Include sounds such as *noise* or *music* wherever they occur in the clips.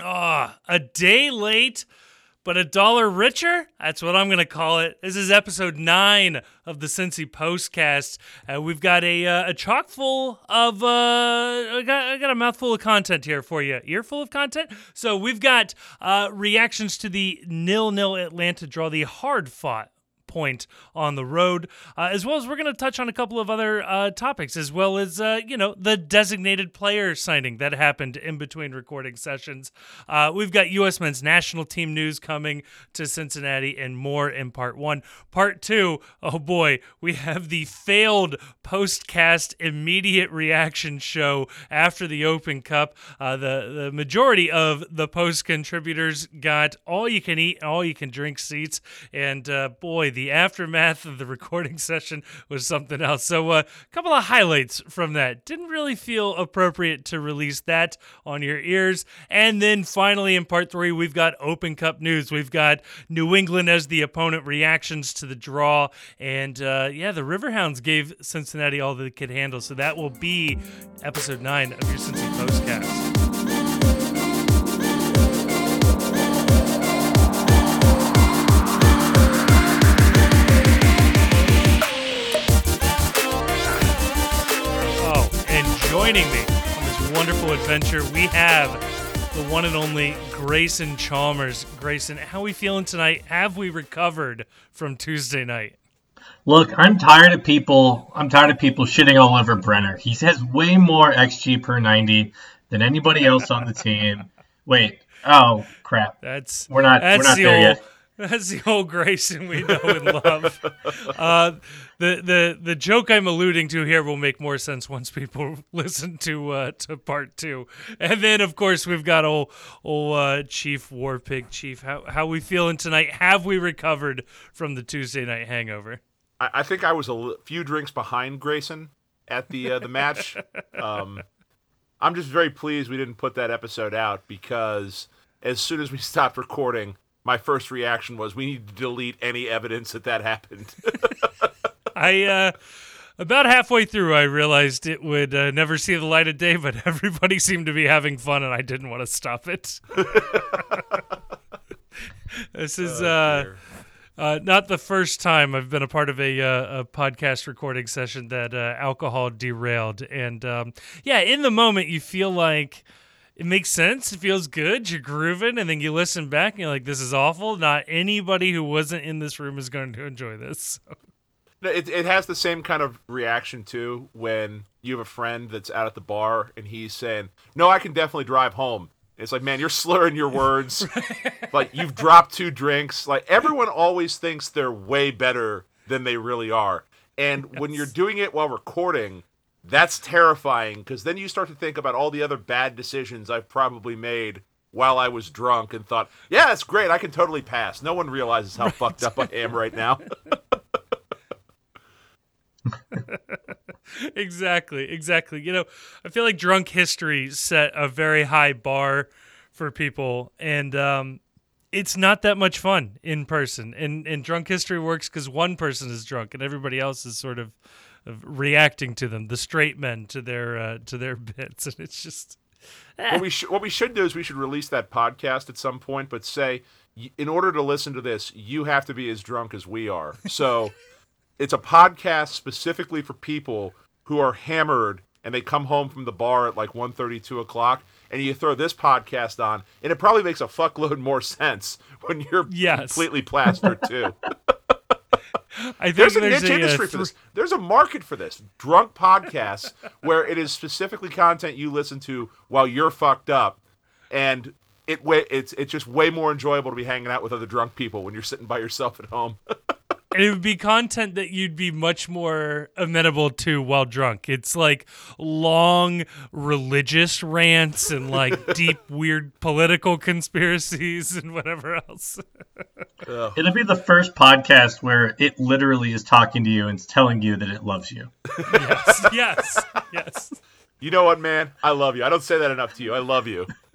Ah, a day late, but a dollar richer? That's what I'm going to call it. This is episode nine of the Cincy Postcast. Uh, we've got a, uh, a chock full of, uh, I, got, I got a mouthful of content here for you. Earful of content? So we've got uh, reactions to the nil nil Atlanta draw, the hard fought point on the road, uh, as well as we're going to touch on a couple of other uh, topics, as well as, uh, you know, the designated player signing that happened in between recording sessions. Uh, we've got U.S. men's national team news coming to Cincinnati and more in part one. Part two, oh boy, we have the failed postcast immediate reaction show after the Open Cup. Uh, the, the majority of the post contributors got all you can eat, all you can drink seats. And boy, the aftermath of the recording *laughs* session was something else. So, a uh, couple of highlights from that. Didn't really feel appropriate to release that on your ears. And then finally, in part three, we've got Open Cup news. We've got New England as the opponent reactions to the draw. And uh, yeah, the Riverhounds gave Cincinnati all they could handle. So, that will be episode nine of your Cincinnati Postcast. Joining me on this wonderful adventure, we have the one and only Grayson Chalmers. Grayson, how are we feeling tonight? Have we recovered from Tuesday night? Look, I'm tired of people. I'm tired of people shitting all over Brenner. He has way more xG per 90 than anybody else on the team. Wait, oh crap. That's we're not that's we're not there old, yet. That's the old Grayson we know and love. Uh, the the the joke I'm alluding to here will make more sense once people *laughs* listen to uh, to part two. And then of course we've got old old uh, Chief Warpig Chief. How how we feeling tonight? Have we recovered from the Tuesday night hangover? I, I think I was a few drinks behind Grayson at the uh, the match. Um, I'm just very pleased we didn't put that episode out because as soon as we *laughs* stopped recording my first reaction was we need to delete any evidence that that happened. *laughs* I uh about halfway through I realized it would uh, never see the light of day, but *laughs* everybody seemed to be having fun and I didn't want to stop it. *laughs* this is oh, uh uh, not the first time I've been a part of a, uh, a podcast recording session that uh, alcohol derailed. And um, yeah, in the moment, you feel like it makes sense. It feels good. You're grooving, and then you listen back and you're like, "This is awful." Not anybody who wasn't in this room is going to enjoy this. *laughs* It it has the same kind of reaction too when you have a friend that's out at the bar and he's saying, "No, I can definitely drive home." It's like, man, you're slurring your words. *laughs* like you've dropped two drinks. Like everyone always thinks they're way better than they really are. And yes. when you're doing it while recording, that's terrifying because then you start to think about all the other bad decisions I've probably made while I was drunk and thought, yeah, that's great. I can totally pass. No one realizes how right. fucked up I am right now. *laughs* exactly, exactly. You know, I feel like drunk history set a very high bar for people, and um, it's not that much fun in person. And and drunk history works because one person is drunk and everybody else is sort of reacting to them, the straight men to their uh, to their *laughs* bits, and it's just. Eh. What we sh- what we should do is we should release that podcast at some point, but say in order to listen to this, you have to be as drunk as we are. So *laughs* it's a podcast specifically for people who are hammered and they come home from the bar at like 1.30, 2 o'clock, and you throw this podcast on, and it probably makes a fuckload more *laughs* sense when you're yes. completely plastered too. I think there's a there's niche a, industry uh, for this. There's a market for this. Drunk podcasts *laughs* where it is specifically content you listen to while you're fucked up, and it it's it's just way more enjoyable to be hanging out with other drunk people when you're sitting by yourself at home. *laughs* and it would be content that you'd be much more amenable to while drunk. It's like long religious rants and like *laughs* deep weird political conspiracies and whatever else. It'll be the first podcast where it literally is talking to you and telling you that it loves you. yes, *laughs* yes, yes. You know what, man? I love you. I don't say that enough to you. I love you. *laughs*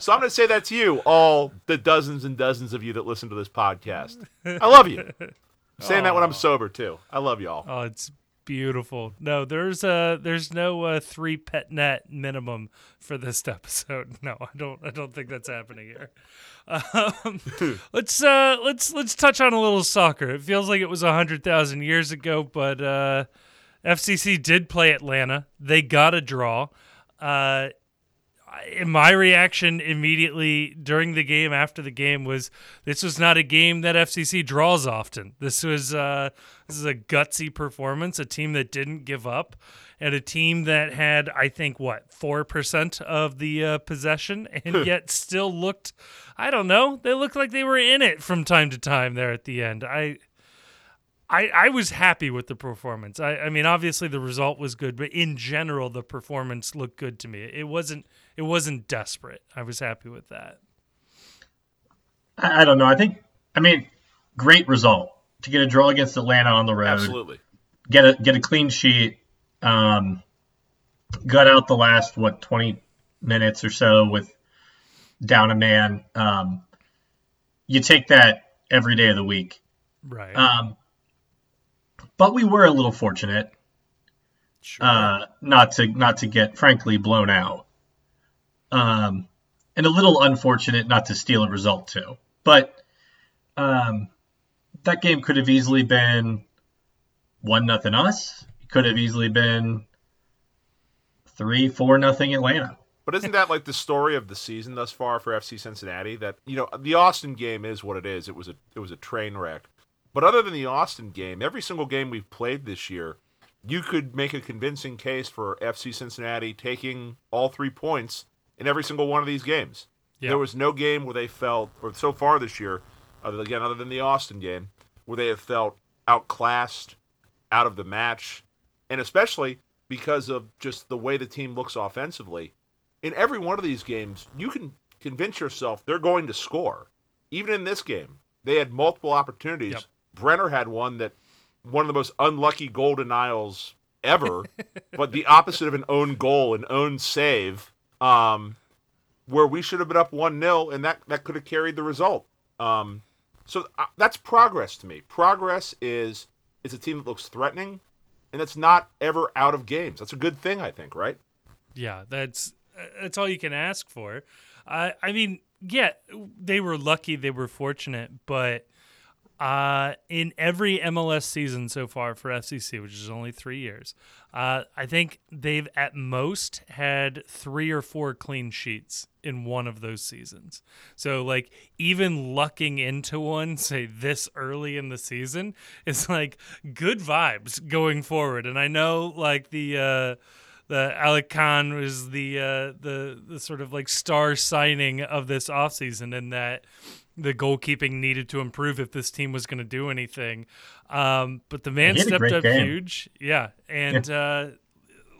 So I'm going to say that to you, all the dozens and dozens of you that listen to this podcast. I love you. I'm saying Aww. that when I'm sober too. I love y'all. Oh, it's Beautiful. No, there's uh there's no uh, three pet net minimum for this *laughs* episode. No, I don't I don't think that's happening here. *laughs* Um, *laughs* let's uh let's let's touch on a little soccer. It feels like it was a hundred thousand years ago, but uh, FCC did play Atlanta. They got a draw. Uh, my reaction immediately during the game after the game was this was not a game that FCC draws often. This was uh, this is a gutsy performance, a team that didn't give up, and a team that had I think what four percent of the uh, possession, *laughs* and yet still looked I don't know they looked like they were in it from time to time there at the end. I I, I was happy with the performance. I, I mean, obviously the result was good, but in general, the performance looked good to me. It wasn't it wasn't desperate. I was happy with that. I, I don't know. I think I mean, great result to get a draw against Atlanta on the road. Absolutely. Get a get a clean sheet. Um, got out the last what twenty minutes or so with down a man. Um, you take that every day of the week. Right. Um, but we were a little fortunate sure. uh, not to not to get frankly blown out, um, and a little unfortunate not to steal a result too. But um, that game could have easily been one nothing us. It could have easily been three four nothing Atlanta. But isn't that like the story of the season thus far for FC Cincinnati? That you know the Austin game is what it is. It was a it was a train wreck. But other than the Austin game, every single game we've played this year, you could make a convincing case for FC Cincinnati taking all three points in every single one of these games. Yeah. There was no game where they felt, or so far this year, other again other than the Austin game, where they have felt outclassed, out of the match, and especially because of just the way the team looks offensively. In every one of these games, you can convince yourself they're going to score. Even in this game, they had multiple opportunities. Yep. Brenner had one that one of the most unlucky goal denials ever, *laughs* but the opposite of an own goal, an own save, um, where we should have been up one 0 and that that could have carried the result. Um, so uh, that's progress to me. Progress is it's a team that looks threatening, and it's not ever out of games. That's a good thing, I think, right? Yeah, that's that's all you can ask for. I I mean, yeah, they were lucky, they were fortunate, but uh, in every MLS season so far for FCC, which is only three years, uh, I think they've at most had three or four clean sheets in one of those seasons. So, like, even lucking into one, *laughs* say this early in the season, *laughs* is like good vibes going forward. And I know, like, the. Uh, the Alec Kann was the uh, the the sort of like star signing of this offseason and that the goalkeeping needed to improve if this team was going to do anything. Um, but the man He had a stepped up game. huge, yeah, and uh,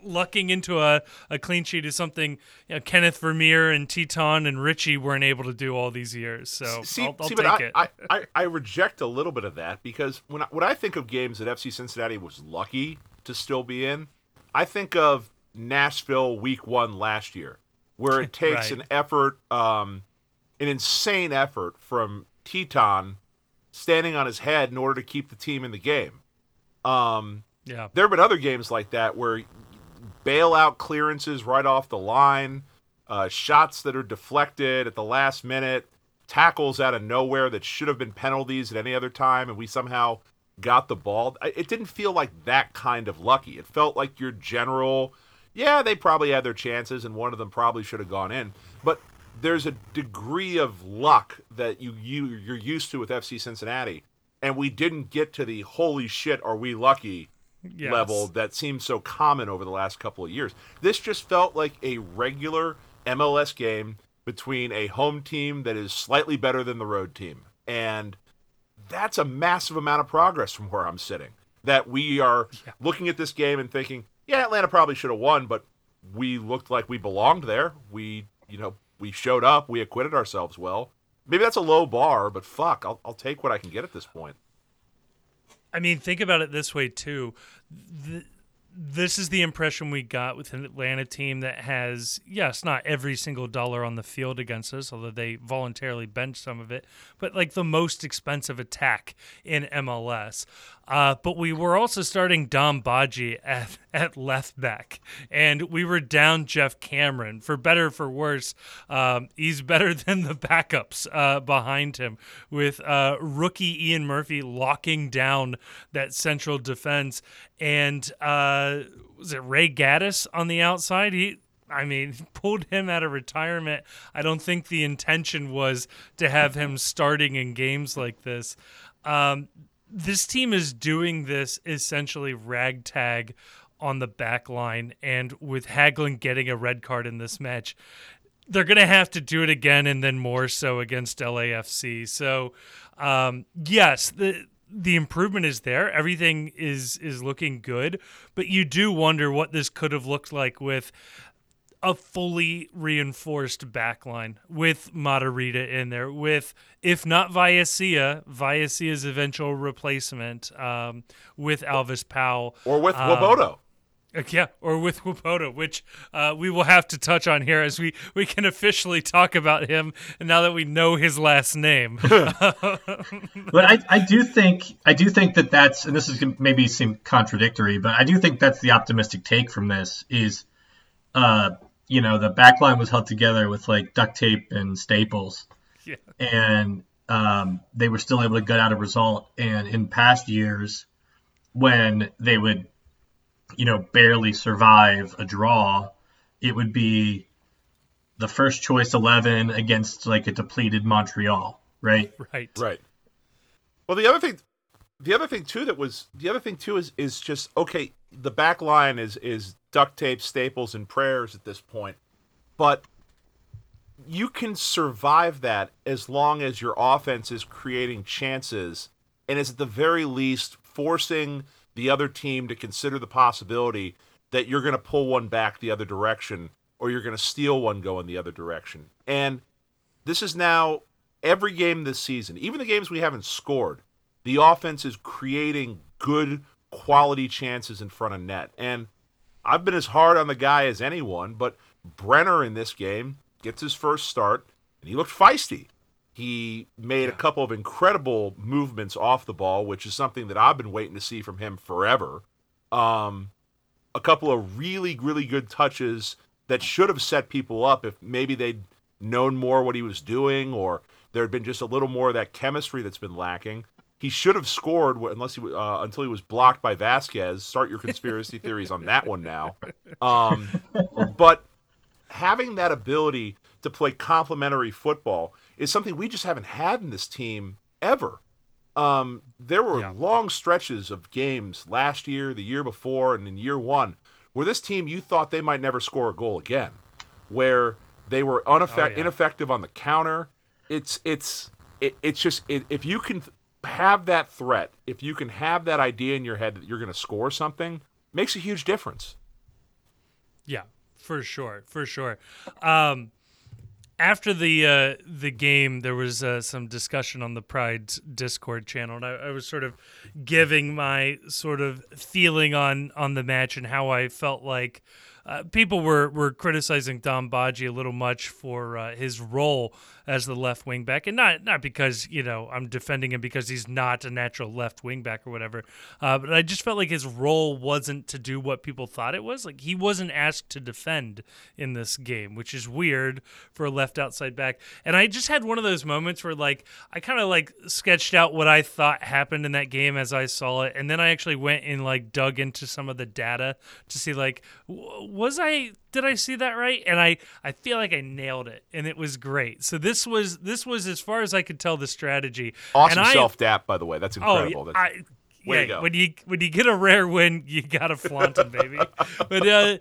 lucking into a, a clean sheet is something you know, Kenneth Vermeer and Tytoń and Richey weren't able to do all these years. So see, I'll, I'll see, take but it. I, I, I, I reject a little bit of that because when I, when I think of games that FC Cincinnati was lucky to still be in, I think of Nashville Week One last year, where it *laughs* takes Right. an effort, um, an insane effort from Tytoń standing on his head in order to keep the team in the game. Um, yeah, there have been other games like that where bailout clearances right off the line, uh, shots that are deflected at the last minute, tackles out of nowhere that should have been penalties at any other time, and we somehow got the ball. It didn't feel like that kind of lucky. It felt like your general, yeah, they probably had their chances, and one of them probably should have gone in. But there's a degree of luck that you, you you're used to with FC Cincinnati, and we didn't get to the holy shit, are we lucky? Yes. level that seems so common over the last couple of years. This just felt like a regular MLS game between a home team that is slightly better than the road team. And that's a massive amount of progress from where I'm sitting. That we are looking at this game and thinking, yeah, Atlanta probably should have won, but we looked like we belonged there. We, you know, we showed up, we acquitted ourselves well. Maybe that's a low bar, but fuck, I'll, I'll take what I can get at this point. I mean, think about it this way too. The, this is the impression we got with an Atlanta team that has, yes, not every single dollar on the field against us, although they voluntarily benched some of it, but like the most expensive attack in MLS. Uh, but we were also starting Dom Badji at, *laughs* at left back, and we were down Geoff Cameron. For better for worse, um, he's *laughs* better than the backups uh, behind him, with uh, rookie Ian Murphy locking down that central defense. And uh, was it Ray Gaddis on the outside? He I mean, *laughs* pulled him out of retirement. I don't think the intention was to have him starting in games like this. Um, this team is doing this essentially ragtag on the back line, and with Hagglund getting a red card in this match, they're going to have to do it again and then more so against LAFC. So, um, yes, the the improvement is there. Everything is is looking good, but you do wonder what this could have looked like with a fully reinforced backline with Matarrita in there, with if not Vallecilla, Vallecilla's eventual replacement um, with Alvas Powell or with um, Yeah, or with Nwobodo, which uh, we will have to touch on here as we, we can officially talk about him now that we know his last name. *laughs* *laughs* but I, I do think I do think that that's and this is maybe seem contradictory, but I do think that's the optimistic take from this is uh, you know, the back line was held together with like duct tape and staples. *laughs* Yeah. And um, they were still able to get out a result. And in past years, when they would, you know, barely survive a draw, it would be the first choice 11 against like a depleted Montreal, right? Right. Right. Well, the other thing, the other thing too that was the other thing too is is just okay. The back line is is duct tape, staples, and prayers at this point. But you can survive that as long as your offense is creating chances and is at the very least forcing the other team to consider the possibility that you're going to pull one back the other direction or you're going to steal one going the other direction. And this is now every game this season, even the games we haven't scored, the offense is creating good quality chances in front of net. And I've been as hard on the guy as anyone, but Brenner in this game gets his first start, and he looked feisty. He made a couple of incredible movements off the ball, which is something that I've been waiting to see from him forever. Um, a couple of really, really good touches that should have set people up if maybe they'd known more what he was doing or there had been just a little more of that chemistry that's been lacking. He should have scored unless he uh, until he was blocked by Vazquez. Start your conspiracy *laughs* theories on that one now. Um, but having that ability to play complementary football is something we just haven't had in this team ever. Um, there were yeah. long stretches of games last year, the year before, and in year one where this team you thought they might never score a goal again, where they were uneff- oh, yeah. ineffective on the counter. It's it's it, it's just it, if you can have that threat, if you can have that idea in your head that you're going to score something, makes a huge difference. Yeah, for sure, for sure. Um, after the uh, the game, there was uh, some discussion on the Pride Discord channel, and I, I, was sort of giving my sort of feeling on on the match and how I felt like uh, people were were criticizing Dom Badji a little much for uh, his role as the left wing back, and not not because you know I'm defending him because he's not a natural left wing back or whatever, uh, but I just felt like his role wasn't to do what people thought it was. Like he wasn't asked to defend in this game, which is weird for a left outside back. And I just had one of those moments where like I kind of like sketched out what I thought happened in that game as I saw it, and then I actually went and like dug into some of the data to see like was I did I see that right? And I I feel like I nailed it, and it was great. So this was this was as far as I could tell the strategy. Awesome self dap, by the way. That's oh, incredible. Oh, I, yeah, when you when you get a rare win, you gotta flaunt it, baby. *laughs* but uh,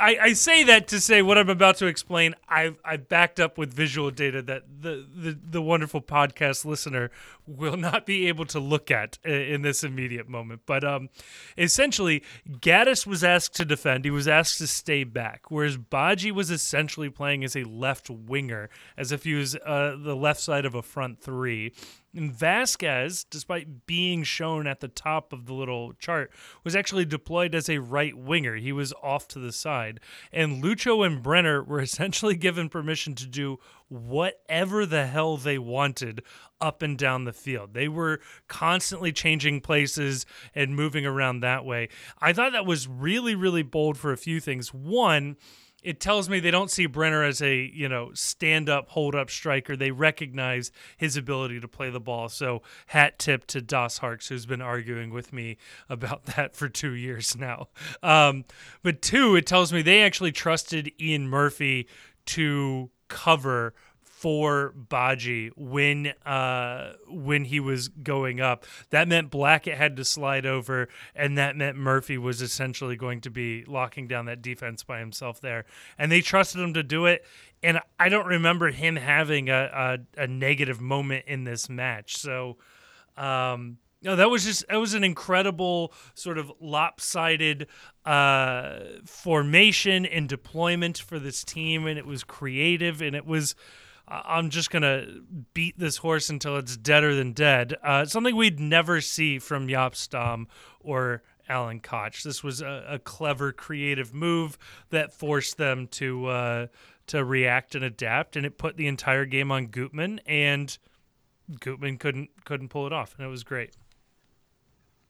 I, I say that to say what I'm about to explain. I've I backed up with visual data that the, the the wonderful podcast listener will not be able to look at in this immediate moment. But um, essentially, Gaddis was asked to defend. He was asked to stay back, whereas Badji was essentially playing as a left winger, as if he was uh, the left side of a front three. And Vazquez, despite being shown at the top of the little chart, was actually deployed as a right winger. He was off to the side. And Lucho and Brenner were *laughs* essentially given permission to do whatever the hell they wanted up and down the field. They were constantly changing places and moving around that way. I thought that was really, really bold for a few things. One, it tells me they don't see Brenner as a you know stand up, hold up striker. They recognize his ability to play the ball. So hat tip to Das Harks, who's been arguing with me about *laughs* that for two years now. Um, but two, it tells me they actually trusted Ian Murphy to cover for Badji when uh, when he was going up. That meant Blackett had to slide over, and that meant Murphy was essentially going to be locking down that defense by himself there. And they trusted him to do it. And I don't remember him having a, a, a negative moment in this match. So, um, no, that was just that was an incredible sort of lopsided uh, formation and deployment for this team, and it was creative and it was I'm just gonna beat this horse until it's deader than dead. Uh, something we'd never see from Jaap Stam or Alan Koch. This was a, a, clever, creative move that forced them to uh, to react and adapt, and it put the entire game on Gutman, and Gutman couldn't couldn't pull it off, and it was great.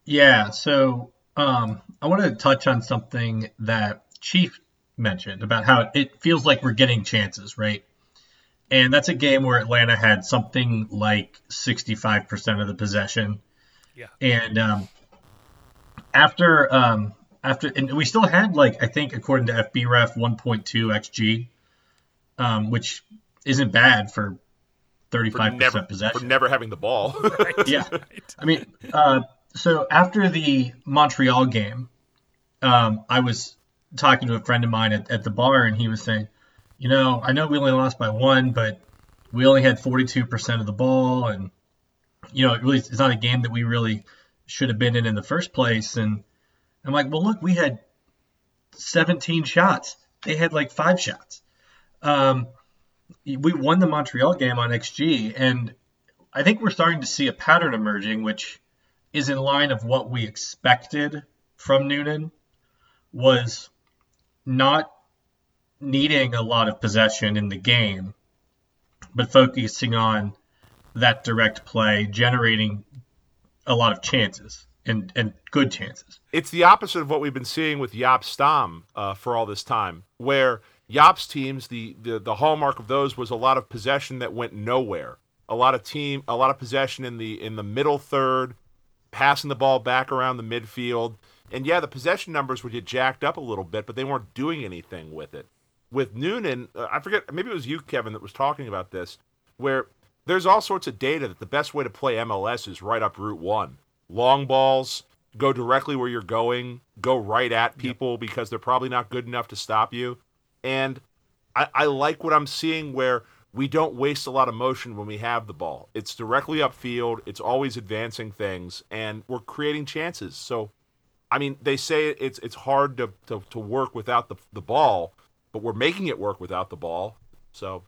Yeah. So um, I wanted to touch on something that Chief mentioned about how it feels like we're getting chances, right? And that's a game where Atlanta had something like 65% of the possession. Yeah. And um, after um, after and we still had like I think according to FBref 1.2 xG, um, which isn't bad for 35% never, possession. For never having the ball. *laughs* right. Yeah. Right. *laughs* I mean, uh, so after the Montreal game, um, I was talking to a friend of mine at, at the bar, and he was saying, you know, I know we only lost by one, but we only had 42% of the ball, and you know, it really it's not a game that we really should have been in in the first place. And I'm like, well, look, we had 17 shots. They had like five shots. Um, we won the Montreal game on XG, and I think we're starting to see a pattern emerging, which is in line of what we expected from Noonan. Was not needing a lot of possession in the game, but focusing on that direct play, generating a lot of chances and, and good chances. It's the opposite of what we've been seeing with Jaap Stam uh, for all this time, where Jaap's teams, the, the the hallmark of those was a lot of possession that went nowhere. A lot of team, a lot of possession in the in the middle third, passing the ball back around the midfield. And yeah, the possession numbers would get jacked up a little bit, but they weren't doing anything with it with Noonan, uh, I forget, maybe it was you, Kevin, that was talking about this, where there's all sorts of data that the best way to play MLS is right up Route 1. Long balls, go directly where you're going, go right at people yep. because they're probably not good enough to stop you. And I, I like what I'm seeing where we don't waste a lot of motion when we have the ball. It's directly upfield, it's always advancing things, and we're creating chances. So, I mean, they say it's it's hard to, to, to work without the, the ball but we're making it work without the ball. So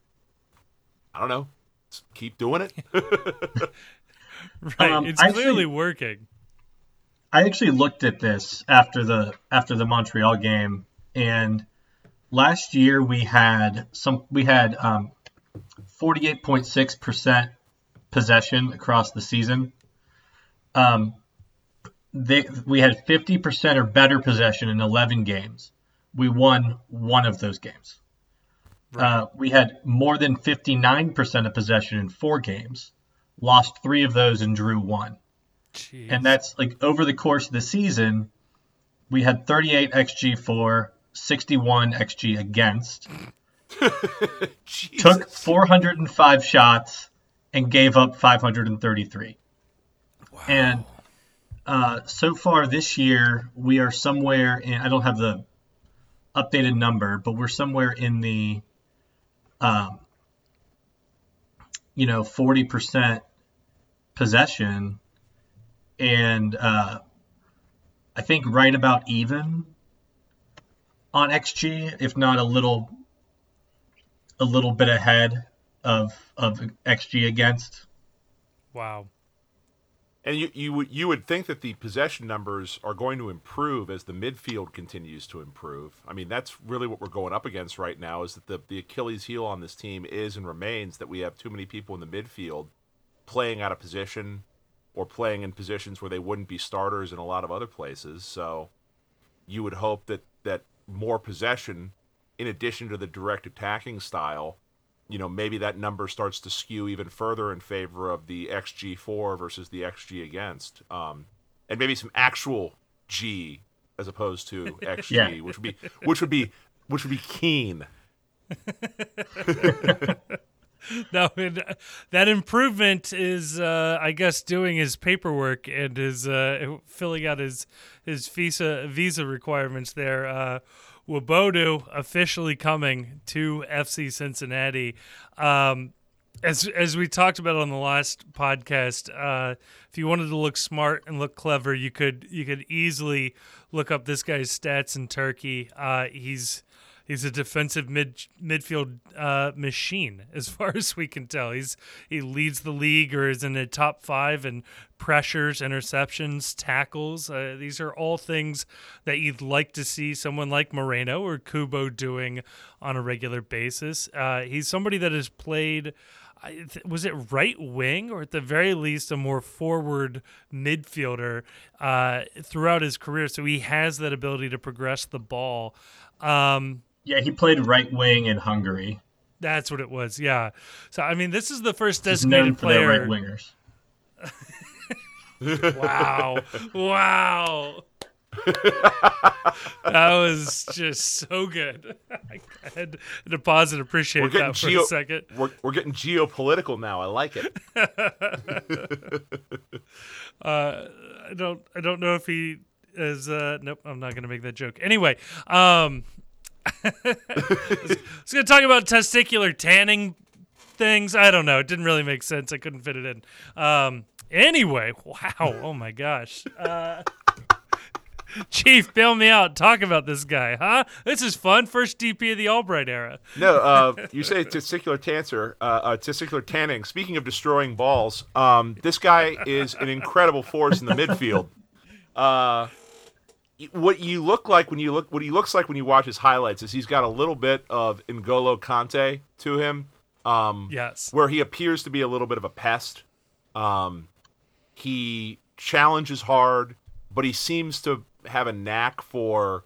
I don't know. Let's keep doing it. *laughs* right. Um, it's actually, clearly working. I actually looked at this after the after the Montreal game and last year we had some we had um, 48.6% possession across the season. Um, they, we had 50% or better possession in 11 games we won one of those games. Right. Uh, we had more than 59% of possession in four games, lost three of those, and drew one. Jeez. And that's like over the course of the season, we had 38 XG for, 61 XG against, *laughs* took 405 shots, and gave up 533. Wow. And uh, so far this year, we are somewhere in, I don't have the updated number, but we're somewhere in the, um, you know, 40% possession. And uh, I think right about even on XG, if not a little, a little bit ahead of of XG against. Wow. And you you would you would think that the possession numbers are going to improve as the midfield continues to improve. I mean, that's really what we're going up against right now. Is that the the Achilles heel on this team is and remains that we have too many people in the midfield playing out of position or playing in positions where they wouldn't be starters in a lot of other places. So you would hope that that more possession, in addition to the direct attacking style, you know, maybe that number starts to skew even further in favor of the XG for versus the XG against, um, and maybe some actual G as opposed to XG, *laughs* Yeah. which would be which would be which would be keen. *laughs* No, and that improvement is, uh, I guess, doing his paperwork and is uh, filling out his his visa visa requirements there. Uh, Nwobodo officially coming to FC Cincinnati. Um, as as we talked about on the last podcast, uh, if you wanted to look smart and look clever, you could you could easily look up this guy's stats in Turkey. Uh, he's he's a defensive mid midfield uh, machine *laughs* as far as we can tell. He's he leads the league or is in the top five in pressures, interceptions, tackles. Uh, these are all things that you'd like to see someone like Moreno or Kubo doing on a regular basis. Uh, he's somebody that has played. Was it right wing or at the very least a more forward midfielder uh, throughout his career? So he has that ability to progress the ball. Um, Yeah, he played right wing in Hungary. that's what it was. Yeah. So I mean, this is the first He's known designated for their player. right wingers. Wow. wow. that was just so good. *laughs* I had to pause and appreciate We're that for geo- a second. We're we're getting geopolitical now. I like it. *laughs* Uh, I don't. I don't know if he is. Uh, nope. I'm not going to make that joke. Anyway, um, I was going to talk about testicular tanning things. I don't know. It didn't really make sense. I couldn't fit it in. Um, anyway, wow. Oh my gosh. Uh, *laughs* Chief, bail me out. Talk about this guy, huh? This is fun. First DP of the Albright era. No, uh, you say testicular cancer, uh, uh, testicular tanning. Speaking of destroying balls, um, this guy is an incredible force in the midfield. What you look like when you look, what he looks like when you watch his highlights is he's got a little bit of N'Golo Kante to him, um, Yes. where he appears to be a little bit of a pest. Um, he challenges hard, but he seems to have a knack for.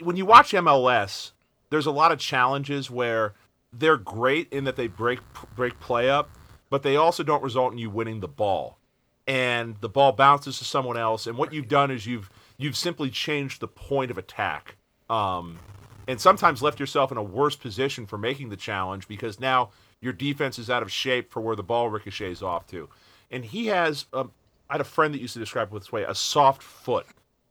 When you watch MLS, there's a lot of challenges where they're great in that they break break play up, but they also don't result in you winning the ball. And the ball bounces to someone else, and what you've done is you've you've simply changed the point of attack. Um, and sometimes left yourself in a worse position for making the challenge because now your defense is out of shape for where the ball ricochets off to. And he has, um, I had a friend that used to describe it this way: a soft foot,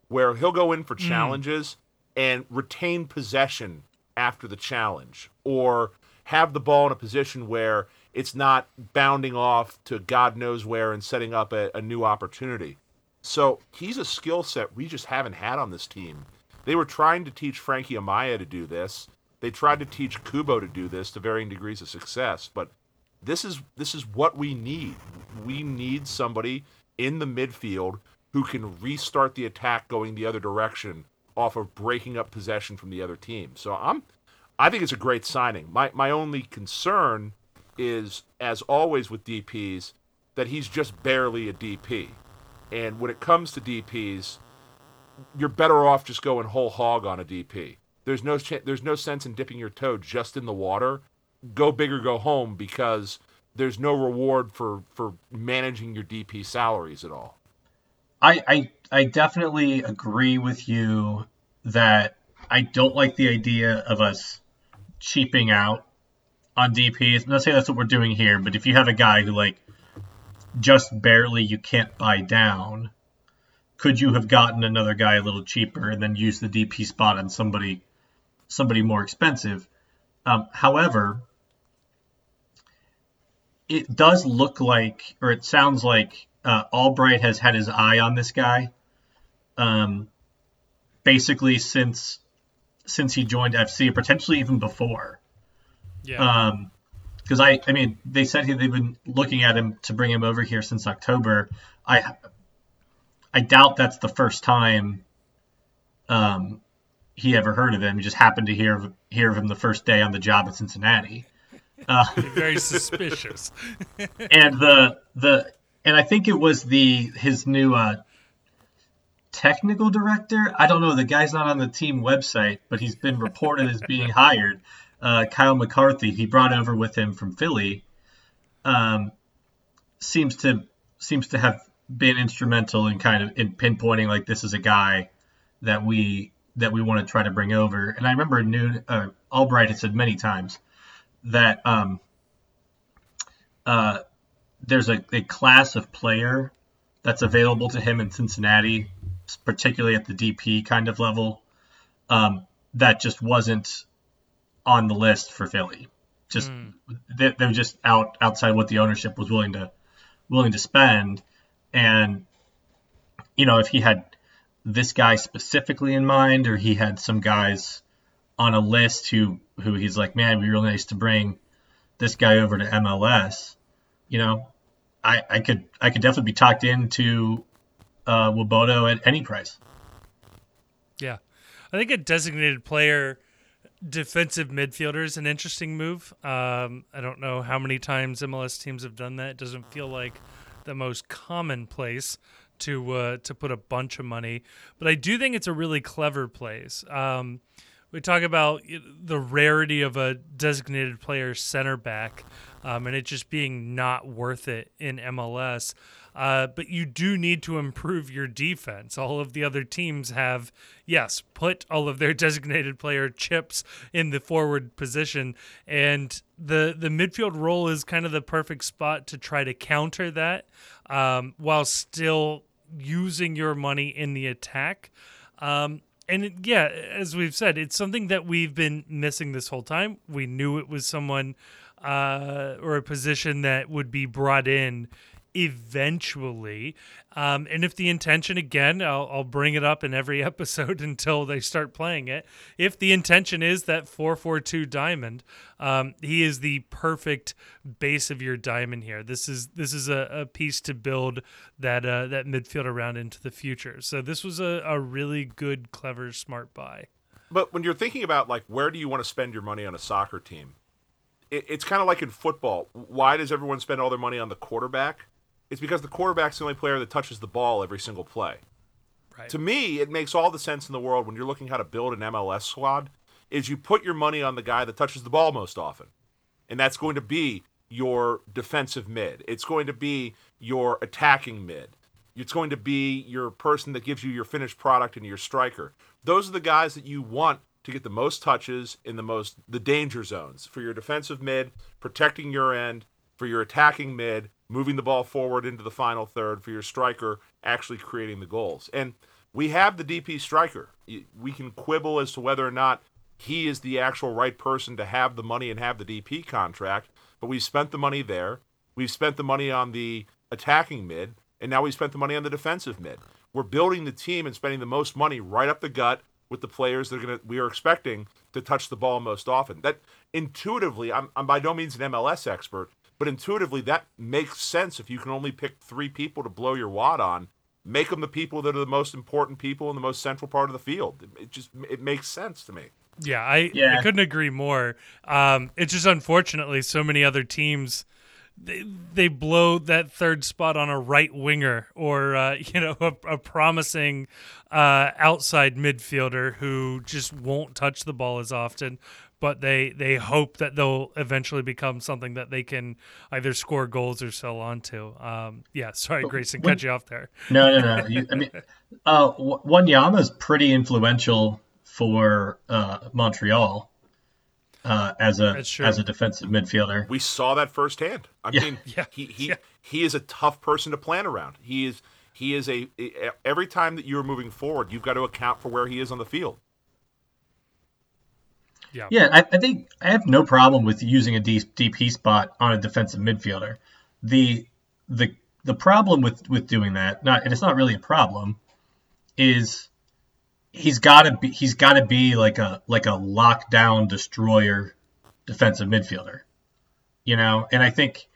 where he'll go in for challenges and retain possession after the challenge, or have the ball in a position where it's not bounding off to God knows where and setting up a, a new opportunity. So he's a skill set we just haven't had on this team. They were trying to teach Frankie Amaya to do this. They tried to teach Kubo to do this to varying degrees of success, but this is this is what we need. We need somebody in the midfield who can restart the attack going the other direction off of breaking up possession from the other team. So I'm I think it's a great signing. My my only concern is as always with DPs that he's just barely a DP. And when it comes to DPs, you're better off just going whole hog on a DP. There's no ch- there's no sense in dipping your toe just in the water. Go big or go home because there's no reward for for managing your DP salaries at all. I, I I definitely agree with you that I don't like the idea of us cheaping out on DPs. I'm not saying that's what we're doing here, but if you have a guy who like just barely you can't buy down, could you have gotten another guy a little cheaper and then used the DP spot on somebody somebody more expensive? Um, however, it does look like, or it sounds like, uh, Albright has had his eye on this guy. Um, basically since since he joined FC, potentially even before. Yeah. Um, because I I mean they said he, they've been looking at him to bring him over here since October. I I doubt that's the first time um, he ever heard of him. He just happened to hear of, hear of him the first day on the job at Cincinnati. Uh, *laughs* Very suspicious. *laughs* and the the and I think it was the his new uh, technical director. I don't know. The guy's not on the team website, but he's been reported as being hired. Uh, Kyle McCarthy, he brought over with him from Philly, um, seems to seems to have been instrumental in kind of in pinpointing like this is a guy that we that we want to try to bring over. And I remember Noon uh, Albright had said many times that um, uh, there's a, a class of player that's available to him in Cincinnati, particularly at the DP kind of level, um, that just wasn't on the list for Philly. Just mm. they, they were just out outside what the ownership was willing to willing to spend, and you know if he had this guy specifically in mind, or he had some guys on a list who who he's like, man, it'd be really nice to bring this guy over to MLS. You know, I, I could I could definitely be talked into uh, Nwobodo at any price. Yeah, I think a designated player defensive midfielder is an interesting move. Um, I don't know how many times MLS teams have done that. It doesn't feel like the most commonplace to uh, to put a bunch of money, but I do think it's a really clever place. Um, we talk about the rarity of a designated player center back, um, and it just being not worth it in MLS. Uh, but you do need to improve your defense. All of the other teams have, yes, put all of their *laughs* designated player chips in the forward position, and the the midfield role is kind of the perfect spot to try to counter that, um, while still using your money in the attack. Um, and it, yeah, as we've said, it's something that we've been missing this whole time. We knew it was someone uh, or a position that would be brought in eventually. Um, and if the intention, again, I'll, I'll, bring it up in every *laughs* episode until they start playing it. If the intention is that 442 diamond, um, he is the perfect base of your diamond here. This is this is a, a piece to build that uh, that midfield around into the future. So this was a, a really good, clever, smart buy. But when you're thinking about like where do you want to spend your money on a soccer team, it, it's kind of like in football. Why does everyone spend all their money on the quarterback? It's because the quarterback's the only player that touches the ball every single play. Right. To me, it makes all the sense in the world when you're looking how to build an MLS squad is you put your money on the guy that touches the ball most often. And that's going to be your defensive mid. It's going to be your attacking mid. It's going to be your person that gives you your finished product and your striker. Those are the guys that you want to get the most touches in the most the danger zones for your defensive mid, protecting your end, for your attacking mid, moving the ball forward into the final third for your striker actually creating the goals. And we have the DP striker. We can quibble as to whether or not he is the actual right person to have the money and have the DP contract, but we've spent the money there. We've spent the money on the attacking mid, and now we've spent the money on the defensive mid. We're building the team and spending the most money right up the gut with the players that are to we are expecting to touch the ball most often. That intuitively, I'm, I'm by no means an MLS expert, but intuitively, that makes sense if you can only pick three people to blow your wad on. Make them the people that are the most important people in the most central part of the field. It just it makes sense to me. Yeah, I yeah. I couldn't agree more. Um, it's just unfortunately so many other teams they, they blow that third spot on a right winger or uh, *laughs* you know a, a promising uh, outside midfielder who just won't touch the ball as often but they they hope that they'll eventually become something that they can either score goals or sell onto. Um, yeah, sorry, Grayson, when, cut you off there. No, no, no. You, I mean, *laughs* uh, Wanyama is pretty influential for uh, Montreal uh, as a as a defensive midfielder. We saw that firsthand. I yeah. mean, *laughs* yeah. he he, yeah. he is a tough person to plan around. He is he is a, a every time that you're moving forward, you've got to account for where he is on the field. Yeah, yeah. I, I, think I have no problem with using a DP spot on a defensive midfielder. The the the problem with with doing that, not and it's not really a problem, is he's got to be he's got to be like a like a lockdown destroyer defensive midfielder. you know, and I think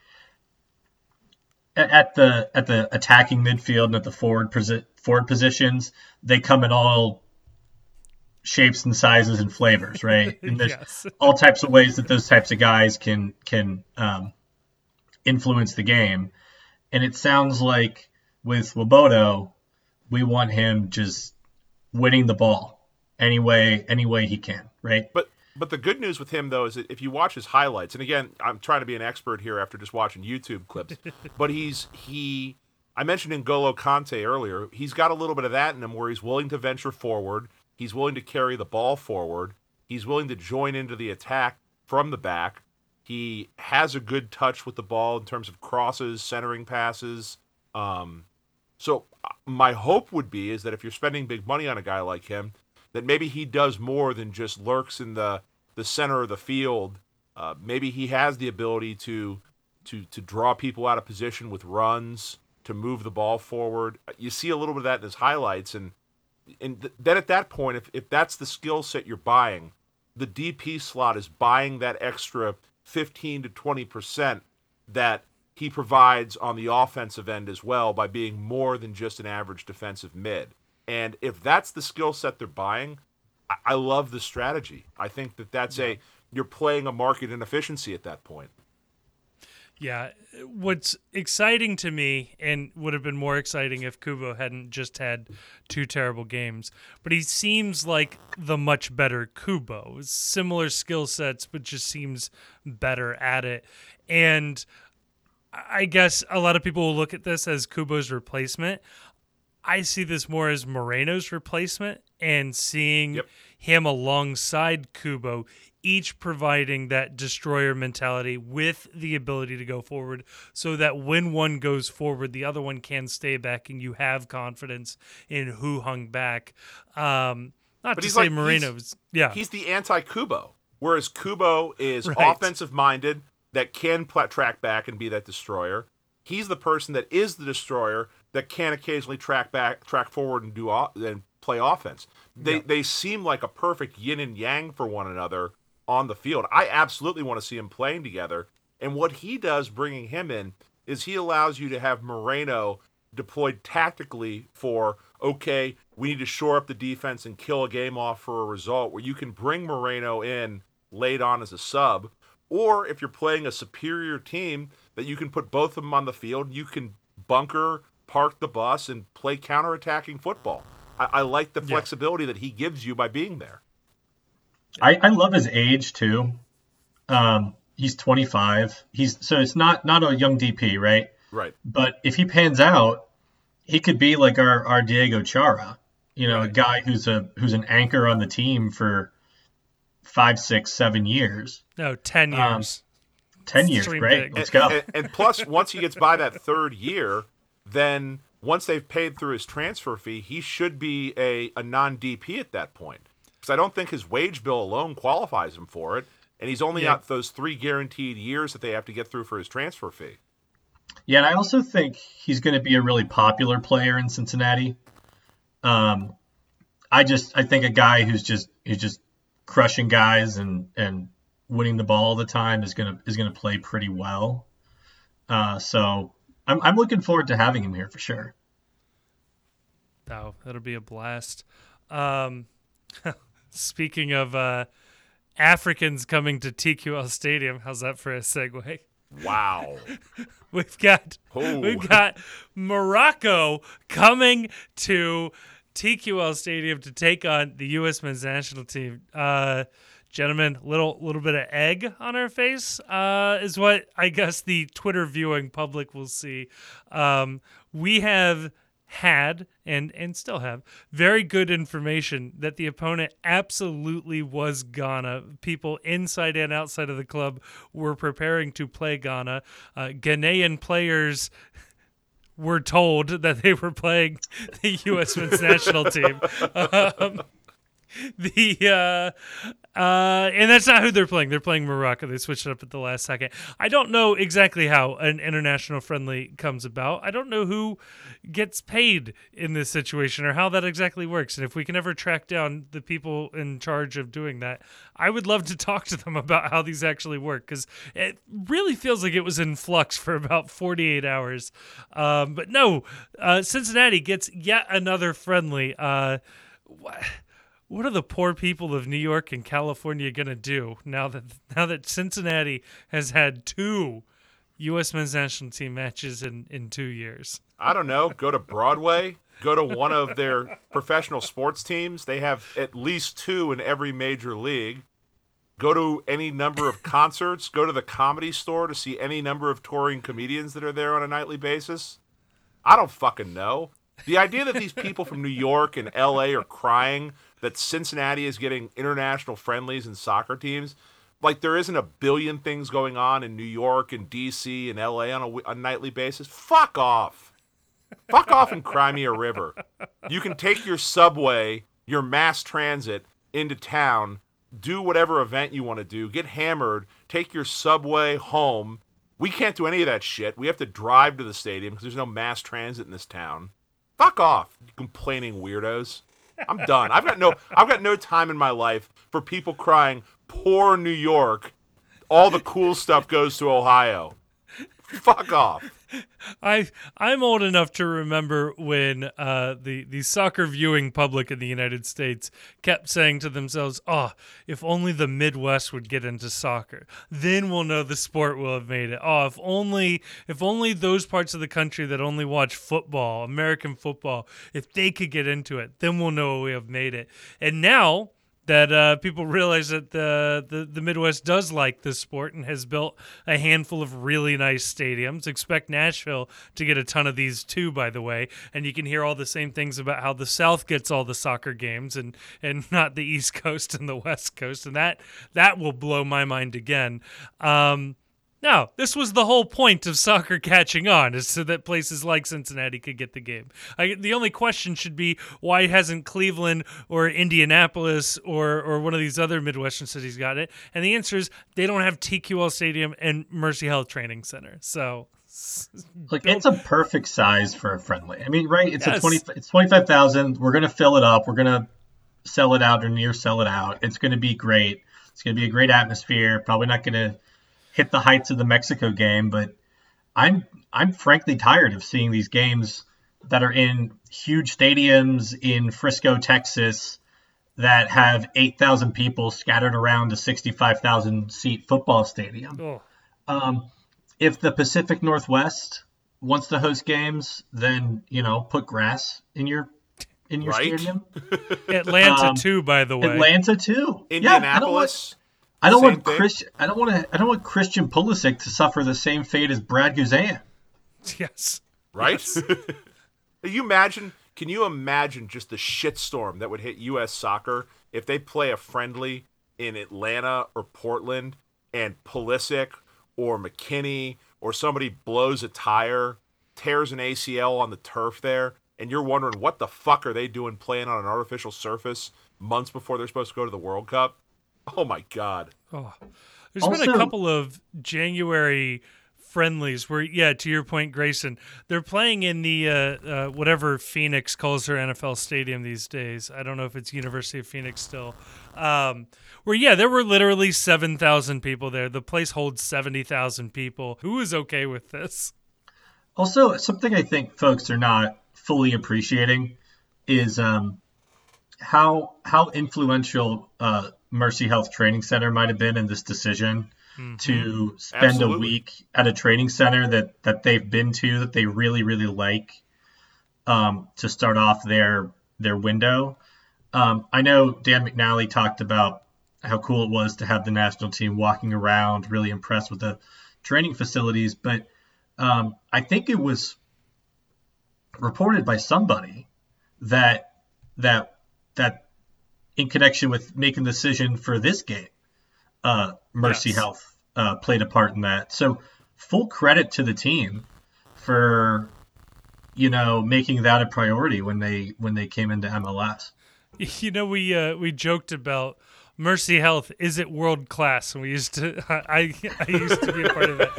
at the at the attacking midfield and at the forward forward positions, they come in all shapes and sizes and flavors, right? *laughs* And there's Yes. all types of ways that those types of guys can can um, influence the game. And it sounds like with Nwobodo, we want him just winning the ball any way any way he can, right? But but the good news with him though is that if you watch his highlights, and again, I'm trying to be an expert here after just watching YouTube clips, *laughs* but he's he. I mentioned N'Golo Kante earlier. He's got a little bit of that in him where he's willing to venture forward. He's willing to carry the ball forward. He's willing to join into the attack from the back. He has a good touch with the ball in terms of crosses, centering passes. Um, so uh, my hope would be is that if you're spending big money on a guy like him, that maybe he does more than just lurks in the the center of the field. Uh, maybe he has the ability to to to draw people out of position with runs, to move the ball forward. You see a little bit of that in his highlights, and and th- then at that point, if if that's the skill set you're buying, the DP slot is buying that extra 15 to 20 percent that he provides on the offensive end as well by being more than just an average defensive mid. And if that's the skill set they're buying, I, I love the strategy. I think that that's a you're playing a market inefficiency at that point. Yeah, what's exciting to me, and would have been more exciting if Kubo hadn't just had two terrible games, but he seems like the much better Kubo. Similar skill sets, but just seems better at it. And I guess a lot of people will look at this as Kubo's replacement. I see this more as Moreno's replacement and seeing Yep. him alongside Kubo, each providing that destroyer mentality with the ability to go forward so that when one goes forward, the other one can stay back and you have confidence in who hung back. Um, not But to say like- Moreno's, yeah. He's the anti Kubo, whereas Kubo is Right. offensive minded that can pla track back and be that destroyer. He's the person that is the destroyer that can occasionally track back, track forward, and do o- and play offense. They they seem like a perfect yin and yang for one another on the field. I absolutely want to see him playing together. And what he does, bringing him in, is he allows you to have Moreno deployed tactically for okay, we need to shore up the defense and kill a game off for a result where you can bring Moreno in late on as a sub, or if you're playing a superior team that you can put both of them on the field, you can bunker, park the bus, and play counterattacking football. I, I like the flexibility that he gives you by being there. I, I love his age too. Um, he's 25. He's so it's not not a young DP, right? Right. But if he pans out, he could be like our, our Diego Chara, you know, a guy who's a who's an anchor on the team for five, six, seven years, no, 10 Um, years. ten years. Dream Great, big. let's go. And, and plus, once he gets by that third year, then once they've paid through his transfer fee, he should be a, a non DP at that point. Because I don't think his wage bill alone qualifies him for it. And he's only Yeah. out those three guaranteed years that they have to get through for his transfer fee. Yeah, and I also think he's going to be a really popular player in Cincinnati. Um, I just I think a guy who's just who's just crushing guys and and winning the ball all the time is gonna is gonna play pretty well. Uh, so I'm I'm looking forward to having him here for sure. Oh, that'll be a blast. Um, *laughs* speaking of uh, Africans coming to TQL Stadium, how's that for a segue? Wow. *laughs* We've got Oh. we've got Morocco coming to TQL Stadium to take on the U.S. men's national team. Uh, gentlemen, little little bit of egg on our face uh, is what I guess the Twitter viewing public will see. Um, we have had and and still have very good information that the opponent absolutely was Ghana. People inside and outside of the club were preparing to play Ghana. Uh, Ghanaian players were told that they were playing the U.S. men's national team. *laughs* Um, *laughs* the uh, Uh, and that's not who they're playing. They're playing Morocco. They switched it up at the last second. I don't know exactly how an international friendly comes about. I don't know who gets paid in this situation or how that exactly works. And if we can ever track down the people in charge of doing that, I would love to *laughs* talk to them about how these actually work because it really feels like it was in flux *laughs* for about 48 hours. Um, but no, uh, Cincinnati gets yet another friendly. Uh, what are the poor people of New York and California going to do now that now that Cincinnati has had two U.S. men's national team matches in in two years? I don't know. Go to Broadway. Go to one of their professional sports teams. They have at least two in every major league. Go to any number of concerts. Go to the comedy store to see any number of touring comedians that are there on a nightly basis. I don't fucking know. The idea that these people from New York and LA are crying that Cincinnati is getting international friendlies and soccer teams. Like there isn't a billion things going on in New York and DC and LA on a, a nightly basis. Fuck off. Fuck off and cry me a river. You can take your subway, your mass transit into town, do whatever event you want to do, get hammered, take your subway home. We can't do any of that shit. We have to drive to the stadium because there's no mass transit in this town. Fuck off, you complaining weirdos. I'm done. I've got no I've got no time in my life for people crying, poor New York. All the cool stuff goes to Ohio. Fuck off. I I'm old enough to remember when uh, the the soccer viewing public in the United States kept saying to themselves, "Oh, if only the Midwest would get into soccer, then we'll know the sport will have made it. Oh, if only if only those parts of the country that only watch football, American football, if they could get into it, then we'll know we have made it." And now that uh, people realize that the, the, the Midwest does like this sport and has built a handful of really nice stadiums. Expect Nashville to get a ton of these too, by the way. And you can hear all the same things about how the South gets all the soccer games and and *laughs* not the East Coast and the West Coast, and that that will blow my mind again. Um, no, this was the whole point of soccer catching on, is so that places like Cincinnati could get the game. I, the only question should be why hasn't Cleveland or Indianapolis or or one of these other Midwestern cities got it? And the answer is they don't have TQL Stadium and Mercy Health Training Center. So *laughs* like it's a perfect size for a friendly. I mean, right? It's yes. a twenty. It's twenty five thousand. We're gonna fill it up. We're gonna sell it out or near sell it out. It's gonna be great. It's gonna be a great atmosphere. Probably not gonna hit the heights of the Mexico game, but I'm I'm frankly tired of seeing these games that are in huge stadiums in Frisco, Texas, that have 8,000 people scattered around a 65,000 seat football stadium. Oh. Um, if the Pacific Northwest wants to host games, then you know put grass in your in your right? stadium. *laughs* Atlanta um, too, by the way. Atlanta too. Indianapolis. Yeah, I don't want Chris. I don't want to. I don't want Christian Pulisic to suffer the same fate as Brad Guzan. Yes. Right. Yes. *laughs* you imagine? Can you imagine just the shitstorm that would hit U.S. soccer if they play a friendly in Atlanta or Portland and Pulisic or McKennie or somebody blows a tire, tears an ACL on the turf there, and you're wondering what the fuck are they doing playing on an artificial surface months before they're supposed to go to the World Cup? Oh my god. Oh. There's also, been a couple of January friendlies where yeah to your point grayson they're playing in the uh, uh, whatever phoenix calls their nfl stadium these days i don't know if it's university of phoenix still um, where yeah there were literally 7000 people there the place holds 70000 people who is okay with this also something i think folks are not fully appreciating is um, how how influential uh, Mercy Health Training Center might have been in this decision mm-hmm. to spend Absolutely. a week at a training center that that they've been to that they really really like um, to start off their their window. Um, I know Dan McNally talked about how cool it was to have the national team walking around, really impressed with the training facilities, but um, I think it was reported by somebody that that that in connection with making the decision for this game, uh, Mercy yes. Health uh, played a part in that. So full credit to the team for you know making that a priority when they when they came into MLS. *laughs* You know, we uh, we joked about Mercy Health is it world class? And we used to, *laughs* I, I used to be a part of it.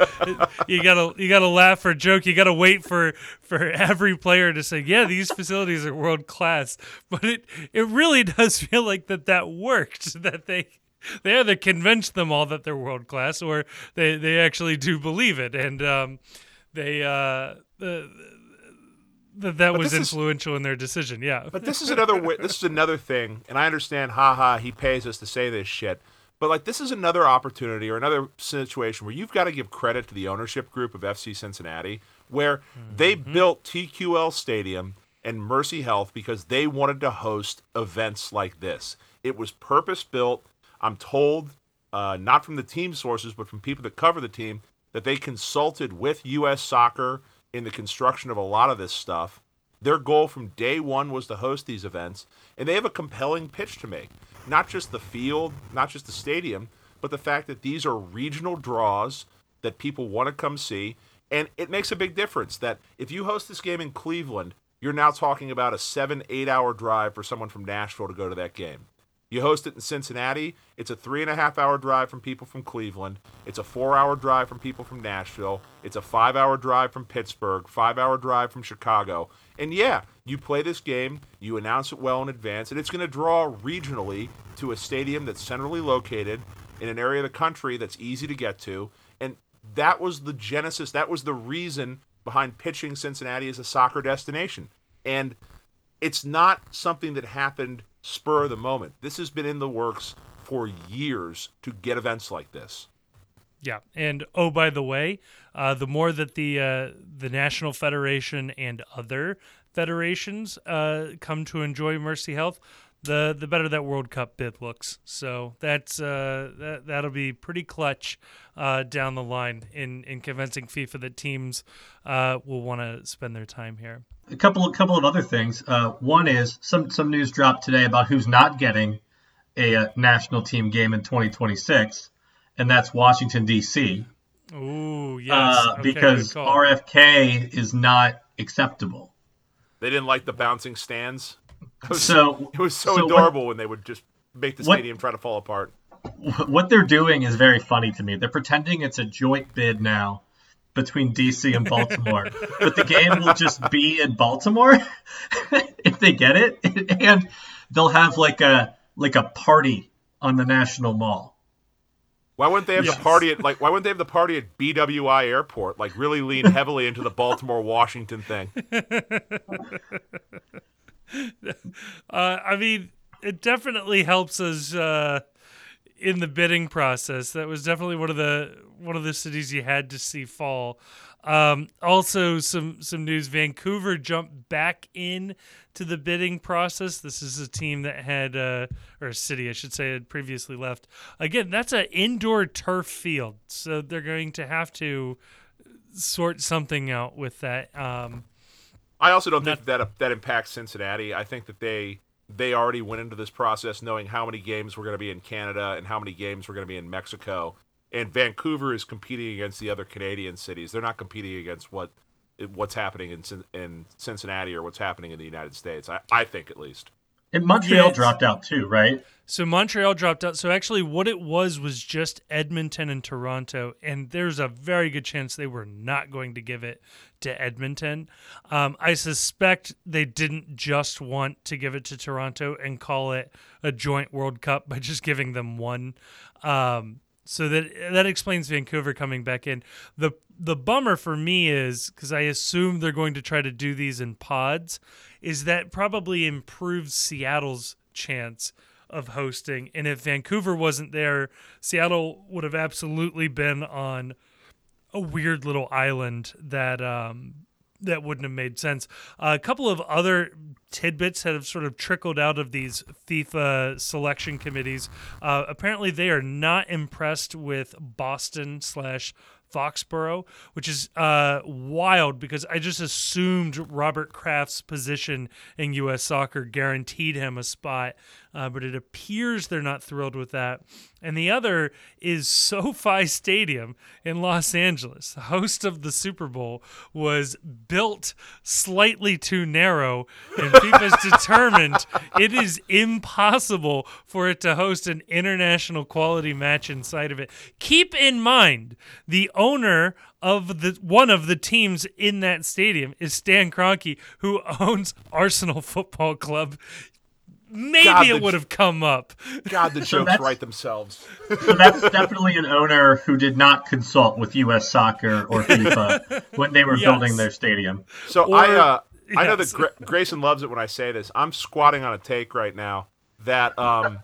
You gotta, you gotta laugh or joke. You gotta wait for for every player to say, yeah, these facilities are world class. But it it really *laughs* does feel like that that worked. *laughs* That they they either convinced them all that they're world class, or they they actually do believe it, and um, they uh. Uh, that that was influential is, in their decision. Yeah. But this is another way, this is another thing, and I understand. Haha, he pays us to say this shit. But like, this is another opportunity or another situation where you've got to give credit to the ownership group of FC Cincinnati, where mm-hmm. they built TQL Stadium and Mercy Health because they wanted to host events like this. It was purpose built. I'm told, uh, not from the team sources, but from people that cover the team, that they consulted with U.S. Soccer in the construction of a lot of this stuff. Their goal from day one was to host these events, and they have a compelling pitch to make. Not just the field, not just the stadium, but the fact that these are regional draws that people want to come see. And it makes a big difference that if you host this game in Cleveland, you're now talking about a seven, eight hour drive for someone from Nashville to go to that game. You host it in Cincinnati, it's a three and a half hour drive from people from Cleveland. It's a four hour drive from people from Nashville. It's a five hour drive from Pittsburgh, five hour drive from Chicago. And yeah, you play this game, you announce it well in advance, and it's going to draw regionally to a stadium that's centrally located in an area of the country that's easy to get to. And that was the genesis, that was the reason behind pitching Cincinnati as a soccer destination. And it's not something that happened spur of the moment. This has been in the works for years to get events like this. Yeah, and oh, by the way, uh, the more that the uh, the National Federation and other federations uh, come to enjoy Mercy Health, the the better that World Cup bid looks. So that's uh, that that'll be pretty clutch uh, down the line in in convincing FIFA that teams uh, will want to spend their time here a couple of couple of other things. Uh, one is some some news dropped today about who's not getting a, a uh, national team game in 2026, and that's Washington D.C. Ooh, yes, uh, okay, because RFK is not acceptable. They didn't like the bouncing stands. It was, so it was so, so adorable what, when they would just make the stadium what, try to fall apart. What they're doing is very funny to me. They're pretending it's a joint bid now between DC and Baltimore, but the game will just be in Baltimore *laughs* if they get it, and they'll have like a like a party on the National Mall. Why wouldn't they have yes. the party at like? Why wouldn't they have the party at BWI Airport? Like really lean *laughs* heavily into the Baltimore Washington thing. *laughs* Uh, I mean, it definitely helps us uh, in the bidding process. That was definitely one of the one of the cities you had to see fall. Um, also, some some news: Vancouver jumped back in to the bidding process. This is a team that had, uh, or a city, I should say, had previously left. Again, that's an indoor turf field, so they're going to have to sort something out with that. Um, I also don't not, think that that impacts Cincinnati. I think that they they already went into this process knowing how many games were going to be in Canada and how many games were going to be in Mexico. And Vancouver is competing against the other Canadian cities. They're not competing against what what's happening in in Cincinnati or what's happening in the United States. I, I think at least. And Montreal dropped out too, right? So Montreal dropped out. So actually, what it was was just Edmonton and Toronto, and there's a very good chance they were not going to give it to Edmonton. Um, I suspect they didn't just want to give it to Toronto and call it a joint World Cup by just giving them one. Um, so that that explains Vancouver coming back in. the The bummer for me is because I assume they're going to try to do these in pods. Is that probably improves Seattle's chance of hosting? And if Vancouver wasn't there, Seattle would have absolutely been on a weird little island that um, that wouldn't have made sense. Uh, a couple of other tidbits that have sort of trickled out of these FIFA selection committees. Uh, apparently, they are not impressed with Boston slash Foxborough, which is uh, wild because I just assumed Robert Kraft's position in U.S. soccer guaranteed him a spot, uh, but it appears they're not thrilled with that. And the other is *laughs* SoFi Stadium in Los Angeles. The host of the Super Bowl was built slightly too narrow, and FIFA's *laughs* determined it is impossible for it to host an international quality match inside of it. Keep in mind, the owner of the one of the teams in that stadium is Stan Kroenke, who owns Arsenal Football Club. Maybe God, it would have come up. God, the jokes that's- write themselves. So that's definitely an owner who did not consult with U.S. Soccer or *laughs* FIFA when they were Yes. building their stadium. So Or- I, uh, I know that yes. Gra- Grayson loves it when I say this. I'm squatting on a take right now that um,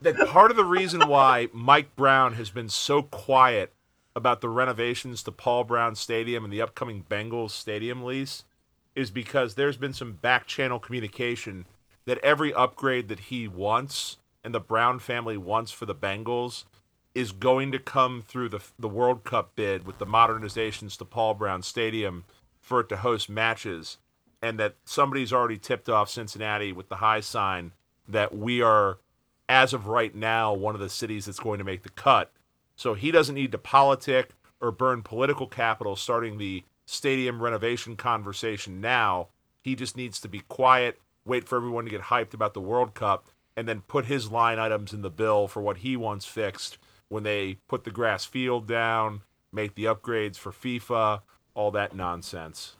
that part of the reason why Mike Brown has been so quiet about the renovations to Paul Brown Stadium and the upcoming Bengals stadium lease is because there's been some back channel communication that every upgrade that he wants and the Brown family wants for the Bengals is going to come through the the World Cup bid with the modernizations to Paul Brown Stadium for it to host matches, and that somebody's already tipped off Cincinnati with the high sign that we are, as of right now, one of the cities that's going to make the cut. So he doesn't need to politic or burn political capital starting the stadium renovation conversation now. He just needs to be quiet, wait for everyone to get hyped about the World Cup, and then put his line items in the bill for what he wants fixed when they put the grass field down, make the upgrades for FIFA, all that nonsense.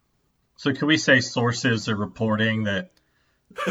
So can we say sources are reporting that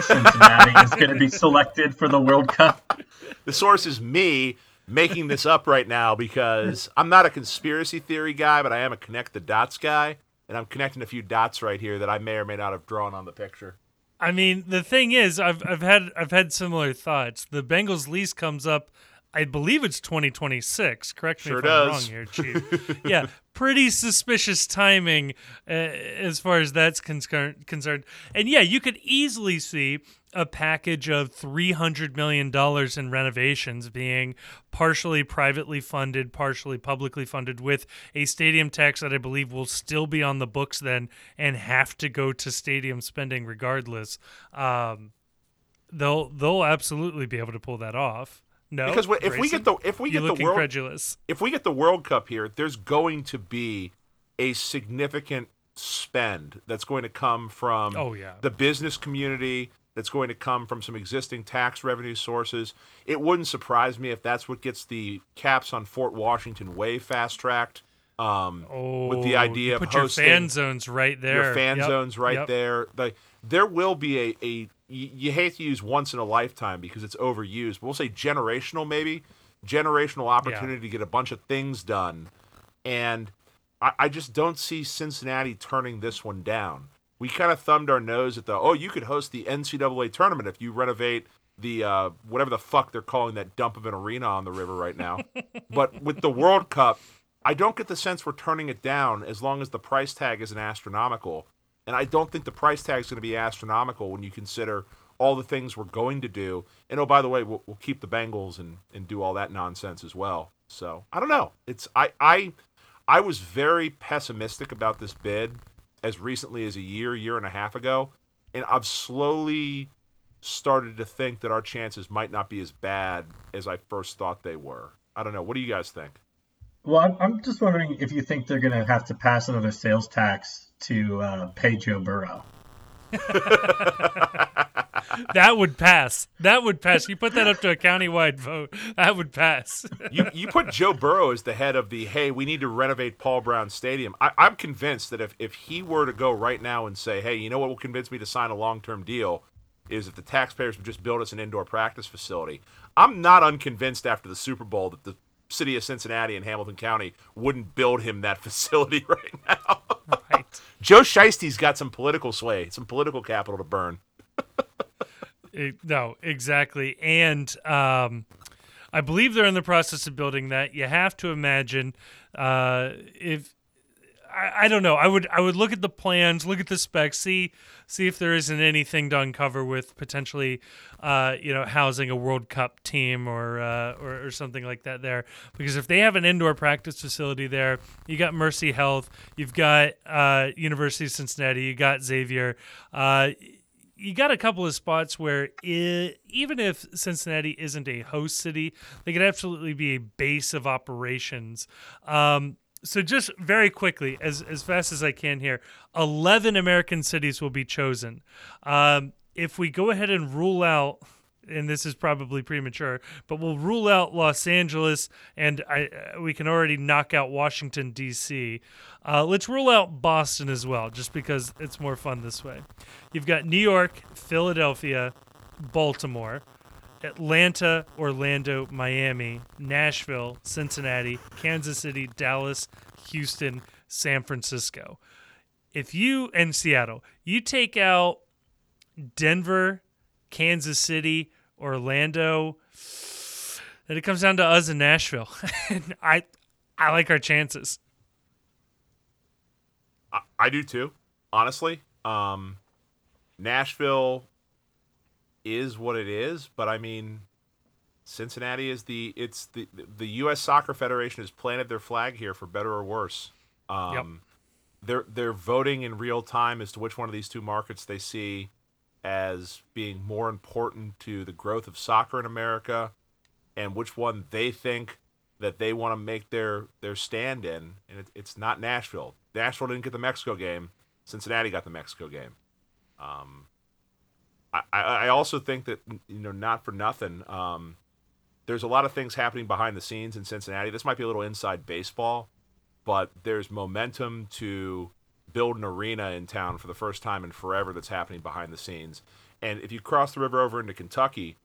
Cincinnati is going to be selected for the World Cup? The source is me making this up right now because I'm not a conspiracy theory guy, but I am a connect the dots guy, and I'm connecting a few dots right here that I may or may not have drawn on the picture. I mean, the thing is, I've I've had I've had similar thoughts. The Bengals lease comes up, I believe it's 2026. Correct me Sure if I'm wrong here, Chief. *laughs* yeah, pretty suspicious timing uh, as far as that's concerned. Concerned, and yeah, you could easily see a package of 300 million dollars in renovations being partially privately funded, partially publicly funded, with a stadium tax that I believe will still be on the books then and have to go to stadium spending regardless. Um, they'll they'll absolutely be able to pull that off. No, Because if we get the if we get the world incredulous. if we get the World Cup here, there's going to be a significant spend that's going to come from Oh, yeah. the business community, that's going to come from some existing tax revenue sources. It wouldn't surprise me if that's what gets the caps on Fort Washington way fast tracked. Um, Oh, with the idea of put your fan zones right there. your fan Yep, zones right yep. there. The, there will be a, a you, you hate to use once in a lifetime because it's overused, but we'll say generational maybe generational opportunity to get a bunch of things done, and I, I just don't see Cincinnati turning this one down. We kind of thumbed our nose at the oh you could host the NCAA tournament if you renovate the uh, whatever the fuck they're calling that dump of an arena on the river right now, *laughs* but with the World Cup. I don't get the sense we're turning it down as long as the price tag isn't astronomical. And I don't think the price tag is going to be astronomical when you consider all the things we're going to do. And oh, by the way, we'll, we'll keep the Bengals and, and do all that nonsense as well. So I don't know. It's I I I was very pessimistic about this bid as recently as a year, year and a half ago, and I've slowly started to think that our chances might not be as bad as I first thought they were. I don't know. What do you guys think? Well, I'm, I'm just wondering if you think they're going to have to pass another sales tax to uh, pay Joe Burrow. *laughs* That would pass. That would pass. You put that up to a countywide vote. That would pass. you you put Joe Burrow as the head of the hey, we need to renovate Paul Brown Stadium. I, I'm convinced that if, if he were to go right now and say, hey, you know what will convince me to sign a long term deal is if the taxpayers would just build us an indoor practice facility. I'm not unconvinced after the Super Bowl that the city of Cincinnati and Hamilton County wouldn't build him that *laughs* facility right now. Joe Shiesty's got some political sway, some political capital to burn. *laughs* It- no, exactly. And um, I believe they're in the process of building that. You have to imagine uh, if I, I don't know. I would I would look at the plans, look at the specs, see see if there isn't anything to uncover with potentially, uh, you know, housing a World Cup team or, uh, or or something like that there. Because if they have an indoor practice facility there, you got Mercy Health, you've got uh, University of Cincinnati, you got Xavier. Uh, you got a couple of spots where it, even if Cincinnati isn't a host city, they could absolutely be a base of operations. Um, so just very quickly, as as fast as I can here, eleven American cities will be chosen. Um, if we go ahead and rule out, and this is probably premature, but we'll rule out Los Angeles, and I we can already knock out Washington D.C. Uh, let's rule out Boston as well, just because it's more fun this way. You've got New York, Philadelphia, Baltimore. Atlanta, Orlando, Miami, Nashville, Cincinnati, Kansas City, Dallas, Houston, San Francisco. If you and Seattle, you take out Denver, Kansas City, Orlando, then it comes down to us in Nashville. *laughs* I I like our chances. I, I do too, honestly. Um, Nashville is what it is, but I mean, Cincinnati is the it's the the U.S. Soccer Federation has planted their flag here for better or worse. Um, yep. They're they're voting in real time as to which one of these two markets they see as being more important to the growth of soccer in America, and which one they think that they want to make their their stand in. And it, it's not Nashville. Nashville didn't get the Mexico game. Cincinnati got the Mexico game. Um, I, I also think that you know not for nothing. Um, there's a lot of things happening behind the scenes in Cincinnati. This might be a little inside baseball, but there's momentum to build an arena in town for the first time in forever that's happening behind the scenes. And if you cross the river over into Kentucky,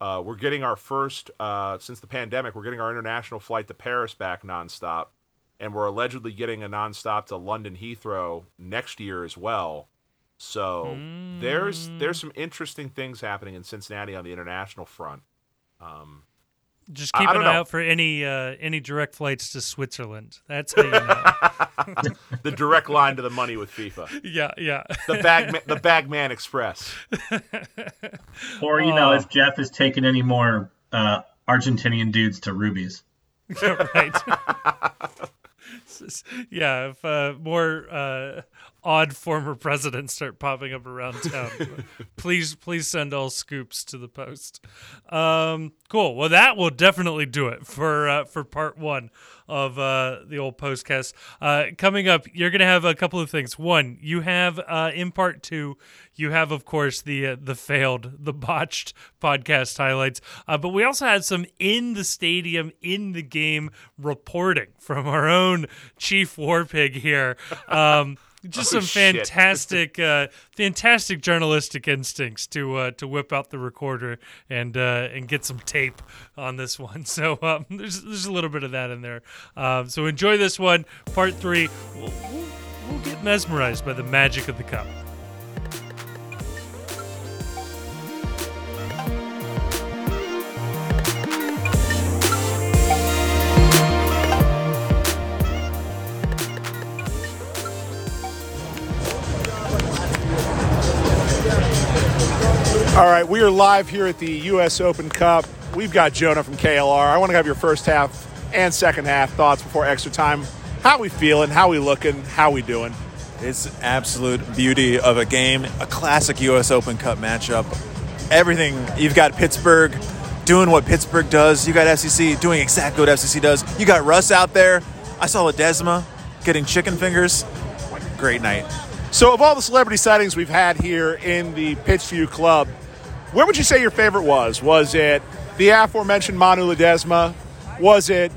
uh, we're getting our first uh, since the pandemic. We're getting our international flight to Paris back nonstop, and we're allegedly getting a nonstop to London Heathrow next year as well. So mm. there's there's some interesting things happening in Cincinnati on the international front. Um, Just keep I, I an eye know. out for any uh, any direct flights to Switzerland. That's how you know. *laughs* the direct line to the money with FIFA. Yeah, yeah. the bag the Bagman Express. *laughs* or you know, if Jeff is taking any more uh, Argentinian dudes to Ruby's. *laughs* right. yeah, if uh, more uh, odd former presidents start popping up around town, *laughs* please please send all scoops to the post. Um, cool. Well, that will definitely do it for uh, for part one of uh, the old postcast. Uh, coming up, you're going to have a couple of things. One, you have uh, in part two, you have of course the uh, the failed, the botched podcast highlights, uh, but we also had some in the stadium, in the game reporting from our own chief war pig here. *laughs* Um, just oh, some *laughs* fantastic, uh, fantastic journalistic instincts to uh, to whip out the recorder and uh, and get some tape on this one. *laughs* So um, there's there's a little bit of that in there. Um, so enjoy this one, part three. We'll, we'll, we'll get mesmerized by the magic of the cup. All right, we are live here at the U.S. Open Cup. We've got Jonah from KLR. I want to have your first half and second half thoughts before extra time. How we feeling? How we looking? How we doing? It's absolute beauty of a game, a classic U.S. Open Cup matchup. Everything you've got Pittsburgh doing what Pittsburgh does. You got FCC doing exactly what FCC does. You got Russ out there. I saw Ledesma getting chicken fingers. Great night. So, of all the celebrity sightings we've had here in the Pitchview Club, where would you say your favorite was? Was it the aforementioned Manu Ledesma? Was it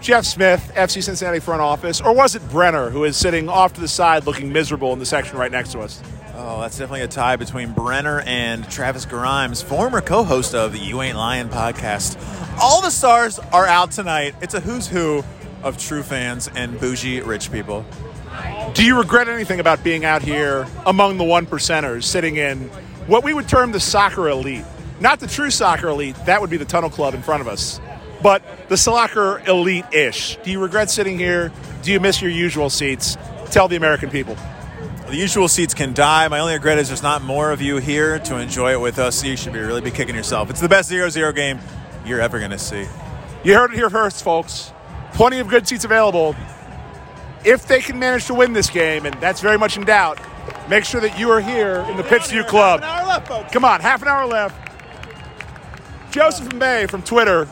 Jeff Smith, FC Cincinnati front office? Or was it Brenner, who is sitting off to the side looking miserable in the section right next to us? Oh, that's definitely a tie between Brenner and Travis Grimes, former co host of the You Ain't Lying podcast. All the stars are out tonight. It's a who's who of true fans and bougie rich people. Do you regret anything about being out here among the one percenters, sitting in what we would term the soccer elite. Not the true soccer elite, that would be the Tunnel Club in front of us, but the soccer elite ish. Do you regret sitting here? Do you miss your usual seats? tell the American people? The usual seats can die. My only regret is there's not more of you here to enjoy it with us. You should be really be kicking yourself. It's the best 0-0 game you're ever going to see. You heard it here first, folks. Plenty of good seats available. If they can manage to win this game, and that's very much in doubt, make sure that you are here in the Pittsview Club. Left, Come on, half an hour left. Joseph Bay from Twitter.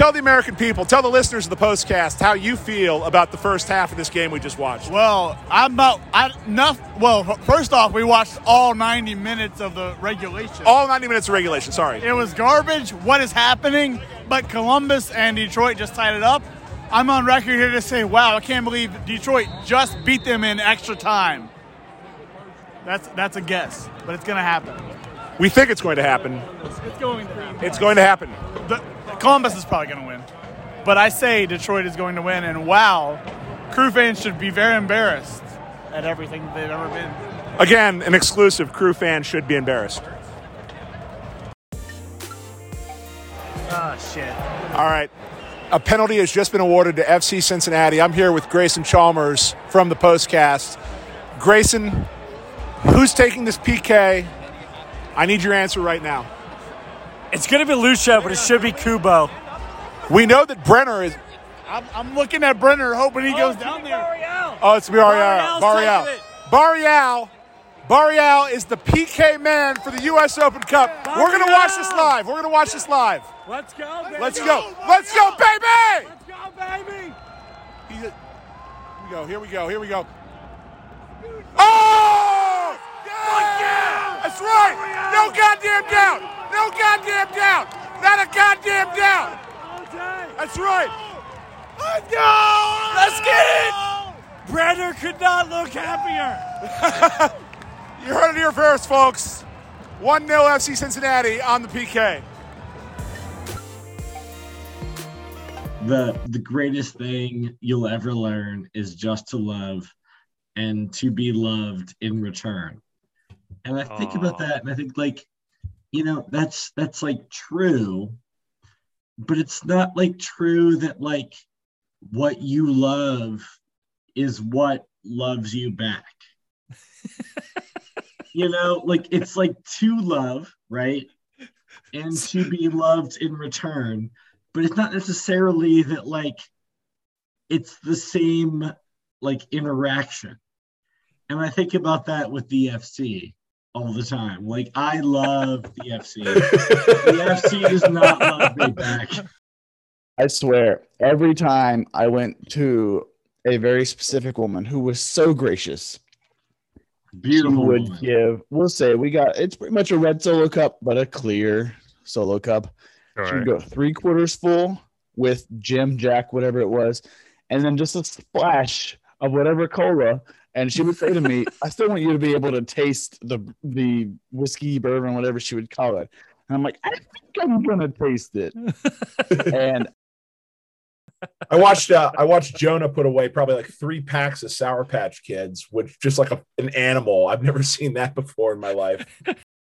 Tell the American people, tell the listeners of the postcast how you feel about the first half of this game we just watched. Well, I'm about I enough. Well, first off, we watched all 90 minutes of the regulation. All 90 minutes of regulation, sorry. It was garbage. What is happening? But Columbus and Detroit just tied it up. I'm on record here to say, wow, I can't believe Detroit just beat them in extra time. That's that's a guess, but it's going to happen. We think it's going to happen. It's, going to. happen. It's going to happen. The, Columbus is probably going to win, but I say Detroit is going to win. And wow, Crew fans should be very embarrassed at everything they've ever been. Again, an exclusive. Crew fans should be embarrassed. Oh shit! All right. A penalty has just been awarded to FC Cincinnati. I'm here with Grayson Chalmers from the Postcast. Grayson, who's taking this PK? I need your answer right now. It's going to be Lucia, but it should be Kubo. We know that Brenner is. I'm, I'm looking at Brenner, hoping he goes down there. Oh, it's Barreal. Barreal. Barreal. Barreal is the PK man for the U.S. Open Cup. We're going to watch this live. We're going to watch this live. Let's go, baby. Let's go. Let's go, baby. Let's go, baby. He- Here we go. Here we go. Here we go. Oh! Yeah! That's right. No goddamn doubt. No goddamn doubt. Not a goddamn doubt. That's right. Let's go. Let's get it. Brenner could not look happier. *laughs* You heard it here first, folks. 1 0 FC Cincinnati on the PK. the the greatest thing you'll ever learn is just to love and to be loved in return. And i think about that and i think like you know that's that's like true but it's not like true that like what you love is what loves you back. *laughs* You know like it's like to love right and to be loved in return but it's not necessarily that like it's the same like interaction and i think about that with the fc all the time like i love the fc *laughs* the fc does not love me back I swear, every time I went to a very specific woman who was so gracious, beautiful she would woman. give. We'll say we got it's pretty much a red solo cup, but a clear solo cup. She would go three quarters full with Jim Jack, whatever it was, and then just a splash of whatever cola. And she would say to me, "I still want you to be able to taste the the whiskey, bourbon, whatever she would call it." And I'm like, "I think I'm gonna taste it." *laughs* and I watched uh, I watched Jonah put away probably like three packs of Sour Patch Kids, which just like a, an animal. I've never *laughs* seen that before in my life.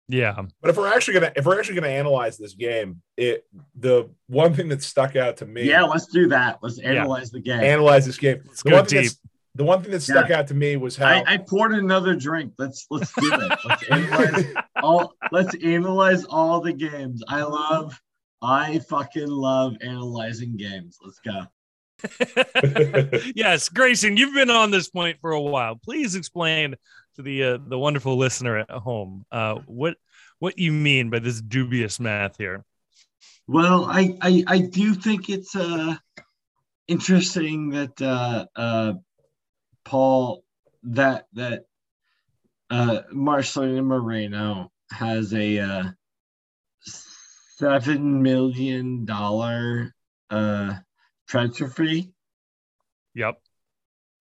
Yeah. But if we're actually gonna if we're actually gonna analyze this game, it the one thing that stuck out to me, yeah let's do that let's analyze the game analyze this game. Let's the go one thing deep. That's- the one thing that stuck out to me was how I, I poured another drink. Let's let's do it. Let's *laughs* analyze all. Let's analyze all the games. I love. I fucking love analyzing games. Let's go. *laughs* yes, Grayson, you've been on this point for a while. Please explain to the uh, the wonderful listener at home uh, what what you mean by this dubious math here. Well, I I, I do think it's uh interesting that uh, uh, Paul that that uh, Marcelino Moreno has a uh, seven million dollar uh, transfer fee, Yep.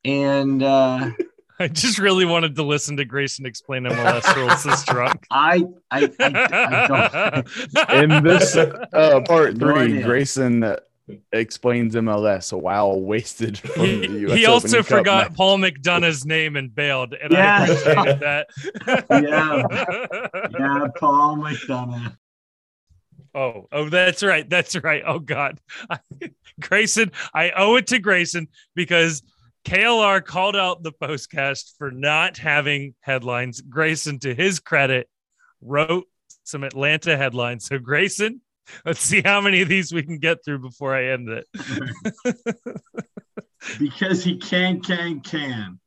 and uh, *laughs* I just really wanted to listen to Grayson explain MLS rules this drunk. *laughs* I I, I, I don't. *laughs* in this uh, part three, idea. Grayson uh, explains MLS. Wow, *laughs* wasted. From He, the US he also Open Cup forgot match. Paul McDonough's name and bailed, and Yeah. I appreciated that. Yeah. Yeah, Paul McDonough. Oh, oh, that's right. That's right. Oh God, *laughs* Grayson. I owe it to Grayson because KLR called out the postcast for not having headlines. Grayson, to his credit, wrote some Atlanta headlines. So, Grayson, *laughs* let's see how many of these we can get through before I end it. *laughs* because he can, can, can.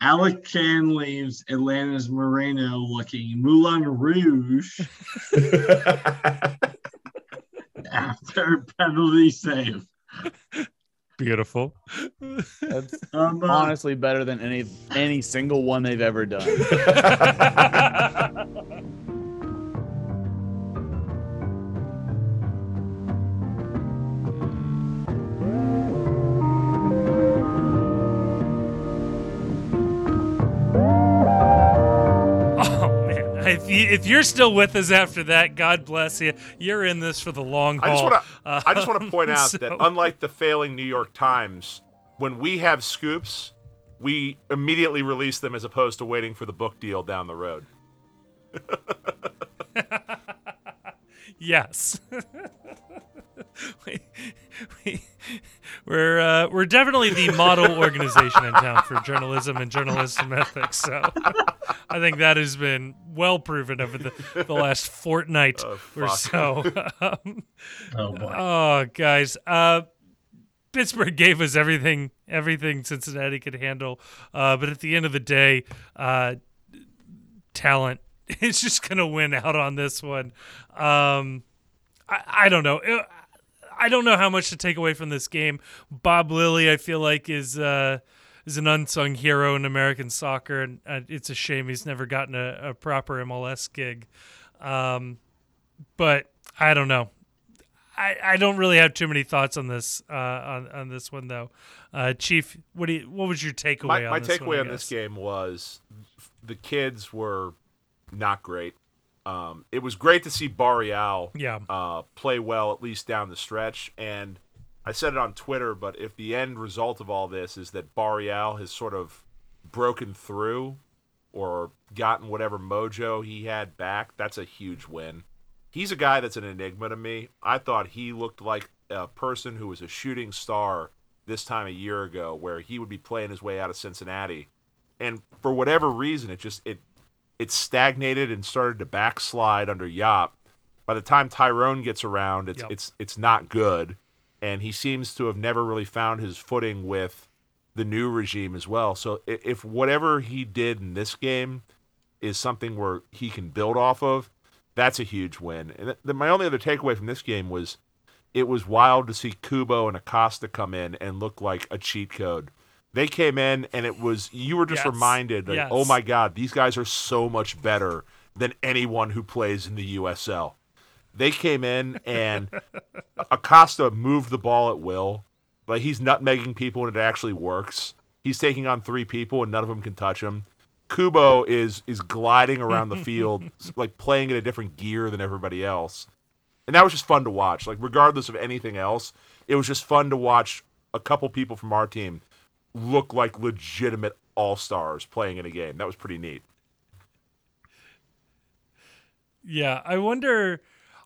Alec Kann leaves Atlanta's Moreno looking Moulin Rouge *laughs* after penalty save. Beautiful. That's Um, uh, honestly better than any any single one they've ever done. If you if you're still with us after that, God bless you. You're in this for the long haul. I just want to. Uh, I just want to *laughs* point out so- that unlike the failing New York Times, when we have scoops, we immediately release them as opposed to waiting for the book deal down the road. *laughs* yes. *laughs* *laughs* we, we, we're uh, we're definitely the model organization in town for journalism and journalism ethics. So *laughs* I think that has been well proven over the, the last fortnight Oh, or so. *laughs* um, Oh boy. Oh, guys. Uh, Pittsburgh gave us everything, everything Cincinnati could handle. Uh, but at the end of the day, uh, talent is just going to win out on this one. Um, I, I don't know. I don't know how much to take away from this game. Bob Lilley, I feel like, is uh, is an unsung hero in American soccer, and uh, it's a shame he's never gotten a, a proper MLS gig. Um, but I don't know. I, I don't really have too many thoughts on this uh, on on this one though. Uh, Chief, what do you what was your takeaway My, on my takeaway on this game was the kids were not great. Um, it was great to see Barreal Yeah. uh, play well, at least down the stretch. And I said it on Twitter, but if the end result of all this is that Barreal has sort of broken through or gotten whatever mojo he had back, that's a huge win. He's a guy that's an enigma to me. I thought he looked like a person who was a shooting star this time a year ago, where he would be playing his way out of Cincinnati. And for whatever reason, it just it it stagnated and started to backslide under Jaap. By the time Tyrone gets around, it's Yep. it's it's not good, and he seems to have never really found his footing with the new regime as well. So if whatever he did in this game is something where he can build off of, that's a huge win. And my only other takeaway from this game was it was wild to see Kubo and Acosta come in and look like a cheat code. They came in and it was you were just Yes. reminded like, oh Yes. oh my god, these guys are so much better than anyone who plays in the USL. They came in and *laughs* Acosta moved the ball at will. Like he's nutmegging people and it actually works. He's taking on three people and none of them can touch him. Kubo is is gliding around the field, *laughs* like playing in a different gear than everybody else. And that was just fun to watch. Like regardless of anything else, it was just fun to watch a couple people from our team look like legitimate all stars playing in a game. That was pretty neat. Yeah, I wonder.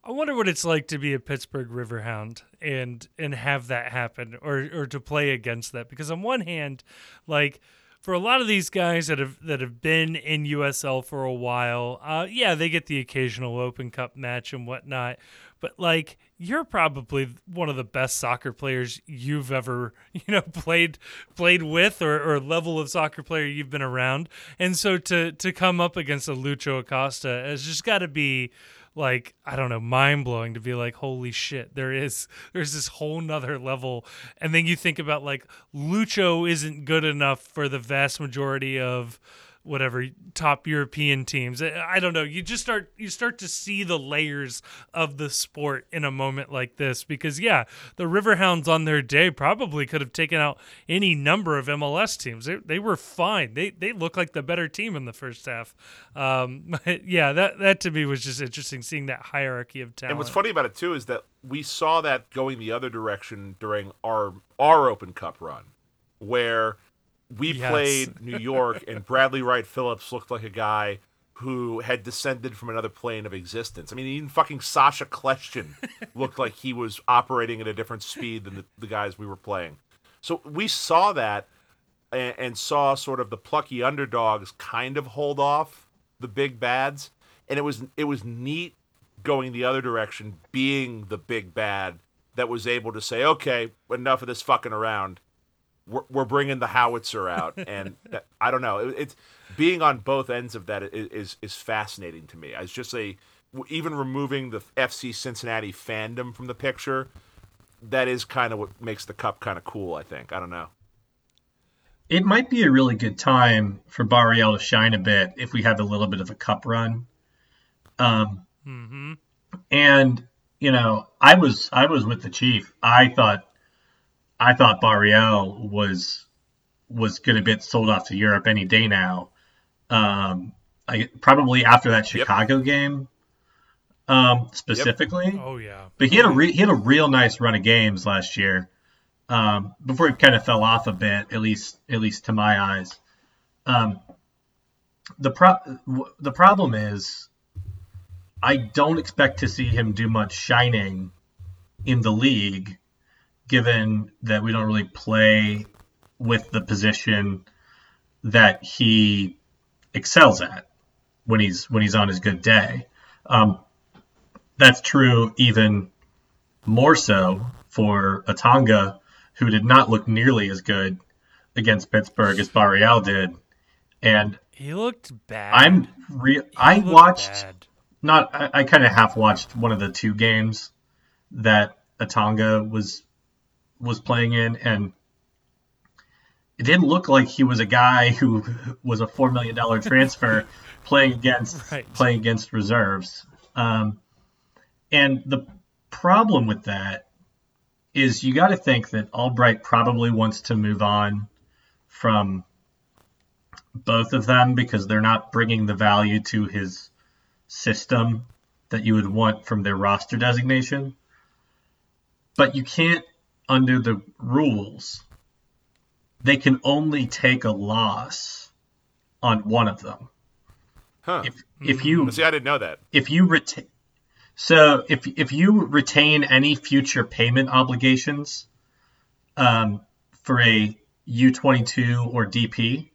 I wonder what it's like to be a Pittsburgh Riverhound and and have that happen, or or to play against that. Because on one hand, like for a lot of these guys that have that have been in USL for a while, uh, yeah, they get the occasional Open Cup match and whatnot. But like, you're probably one of the best soccer players you've ever *laughs* you know played played with, or, or level of soccer player you've been around. And so to to come up against a Lucho Acosta has just got to be like I don't know, mind blowing to be like, holy shit, there is *laughs* there's this whole nother level. And then you think about like Lucho isn't good enough for the vast majority of whatever top European teams. I don't know. You just start you start to see the layers of the sport in a moment like this because yeah, the Riverhounds on their day probably could have taken out any number of MLS teams. They, they were fine. They they look like the better team in the first half. Um, *laughs* yeah, that that to me was just interesting seeing that hierarchy of talent. And what's funny about it too is that we saw that going the other direction during our our Open Cup run, where we Yes. played New York and Bradley Wright Phillips looked like a guy who had descended from another plane of existence. I mean, even fucking Sacha Kljestan *laughs* looked like he was operating at a different speed than the, the guys we were playing. So we saw that and, and saw sort of the plucky underdogs kind of hold off the big bads, and it was it was neat going the other direction, being the big bad that was able to say, okay, enough of this fucking around. We're, we're bringing the howitzer out, *laughs* and that, I don't know. It, it's being on both ends of that is, is is fascinating to me. It's just a even removing the FC Cincinnati fandom from the picture, that is kind of what makes the cup kind of cool. I think. I don't know. It might be a really good time for Barreal to shine a bit if we have a little bit of a cup run. Um, mm-hmm. and you know, I was I was with the chief. I thought I thought Barreal was was going to get sold off to Europe any day now. Um, I probably after that Chicago yep. game, um, specifically. Yep. Oh yeah. But he had a re- he had a real nice run of games last year. Um, before he kind of fell off a bit, at least at least to my eyes. Um, the pro- the problem is, I don't expect to see him do much shining in the league, given that we don't really play with the position that he excels at when he's when he's on his good day. Um, that's true even more so for Atanga, who did not look nearly as good against Pittsburgh as Barreal did. And he looked bad. I'm real. I watched bad. not. I, I kind of half watched one of the two games that Atanga was was playing in, and it didn't look like he was a guy who was a four million dollar transfer *laughs* playing against right. playing against reserves. Um, and the problem with that is you got to think that Albright probably wants to move on from both of them because they're not bringing the value to his system that you would want from their roster designation. But you can't, under the rules, they can only take a loss on one of them. Huh. If, if you see, I didn't know that. If you retain, so if if you retain any future payment obligations um, for a U twenty two or DP,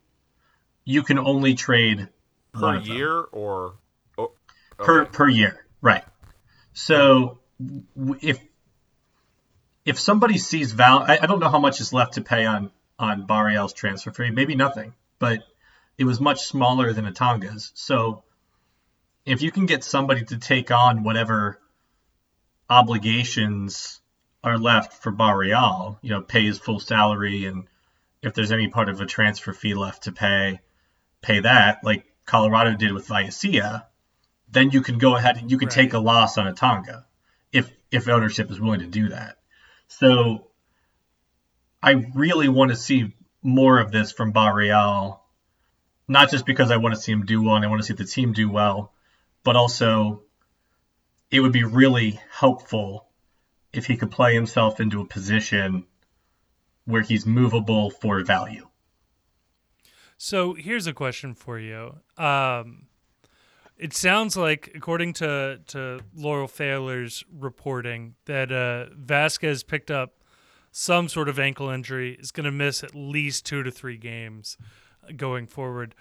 you can only trade per year or oh, okay. per per year, right? So if if somebody sees Val, I, I, don't know how much is left to pay on on Barreal's transfer fee, maybe nothing, but it was much smaller than Atanga's. So if you can get somebody to take on whatever obligations are left for Barreal, you know, pay his full salary and if there's any part of a transfer fee left to pay, pay that, like Colorado did with Vallecilla, then you can go ahead and you can right. take a loss on Atanga if if ownership is willing to do that. So I really want to see more of this from Barreal, not just because I want to see him do well and I want to see the team do well, but also it would be really helpful if he could play himself into a position where he's movable for value. So here's a question for you. Um, it sounds like, according to, to Laurel Pfahler's reporting, that uh, Vazquez picked up some sort of ankle injury, is going to miss at least two to three games going forward.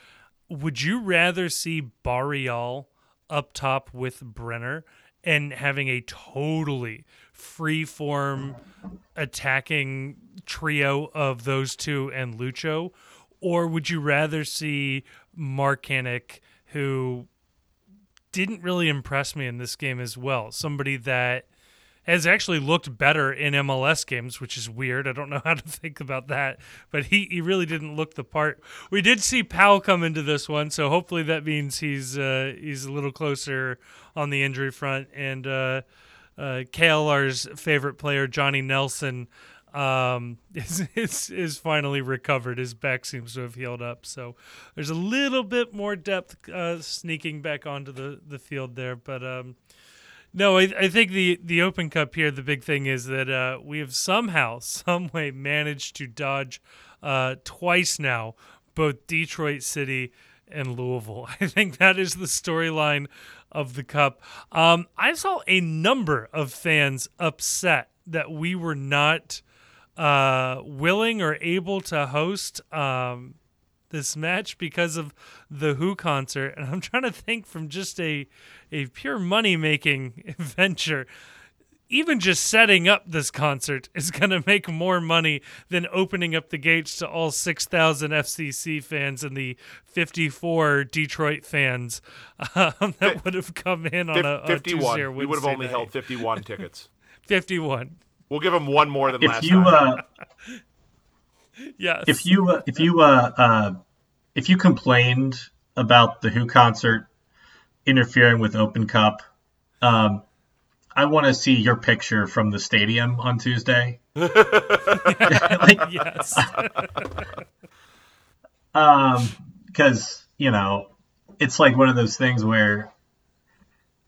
Would you rather see Barreal up top with Brenner and having a totally free form attacking trio of those two and Lucho? Or would you rather see Markanich, who didn't really impress me in this game as well? Somebody that has actually looked better in MLS games, which is weird. I don't know *laughs* how to think about that, but he, he really didn't look the part. We did see Powell come into this one, so hopefully that means he's uh, he's a little closer on the injury front. And uh, uh, KLR's favorite player, Johnny Nelson, um, *laughs* is, is is finally recovered. His back seems to have healed up, so there's a little bit more depth uh, sneaking back onto the the field there, but. Um, no, I, I think the the Open Cup here, the big thing is that uh, we have somehow, *laughs* some way, managed to dodge uh, twice now both Detroit City and Louisville. *laughs* I think that is the storyline of the Cup. Um, I saw a number of fans upset that we were not uh, willing or able to host um, this match because of the Who concert, and I'm *laughs* trying to think from just a a pure money making *laughs* venture. Even just setting up this concert is *laughs* going to make more money than opening up the gates to all 6,000 FCC fans and the 54 Detroit fans um, that would have come in on a, a 51. Tuesday or we would have only night. held 51 tickets. 51. We'll give them one more than If last you time. uh, *laughs* Yes. if you uh, if you uh, uh, if you complained about the Who concert interfering with Open Cup, um, I want to see your picture from the stadium on Tuesday. *laughs* *laughs* like, yes. um, because you know, it's like one of those things where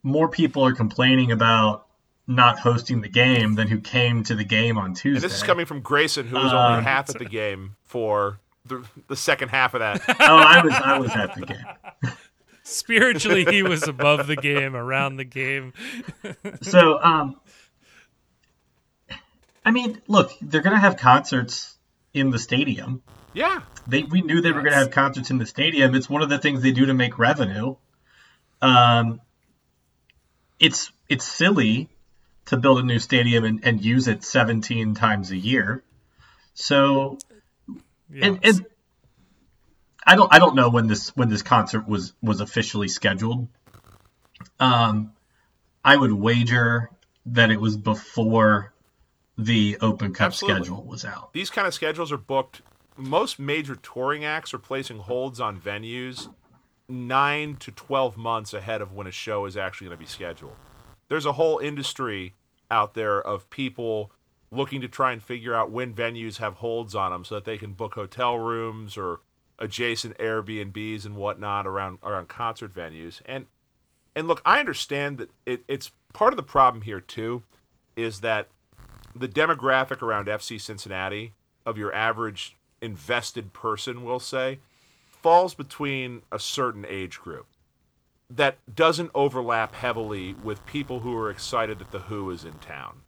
more people are complaining about not hosting the game than who came to the game on Tuesday. and this is coming from Grayson, who was Uh, only half at the game for the, the second half of that. oh, I was I was at the game. *laughs* Spiritually, he was above the game, around the game. *laughs* So, um, I mean, look, they're gonna have concerts in the stadium. Yeah. They we knew they were gonna have concerts in the stadium. It's one of the things they do to make revenue. Um, it's it's silly to build a new stadium and, and use it 17 times a year. So, and, and I don't I don't know when this when this concert was was officially scheduled. Um, I would wager that it was before the Open Cup Absolutely. schedule was out. These kind of schedules are booked. Most major touring acts are placing holds on venues nine to 12 months ahead of when a show is actually going to be scheduled. There's a whole industry out there of people looking to try and figure out when venues have holds on them so that they can book hotel rooms or adjacent Airbnbs and whatnot around around concert venues. And and look, I understand that it, it's part of the problem here too, is that the demographic around FC Cincinnati of your average invested person, we'll say, falls between a certain age group that doesn't overlap heavily with people who are excited that the Who is in town.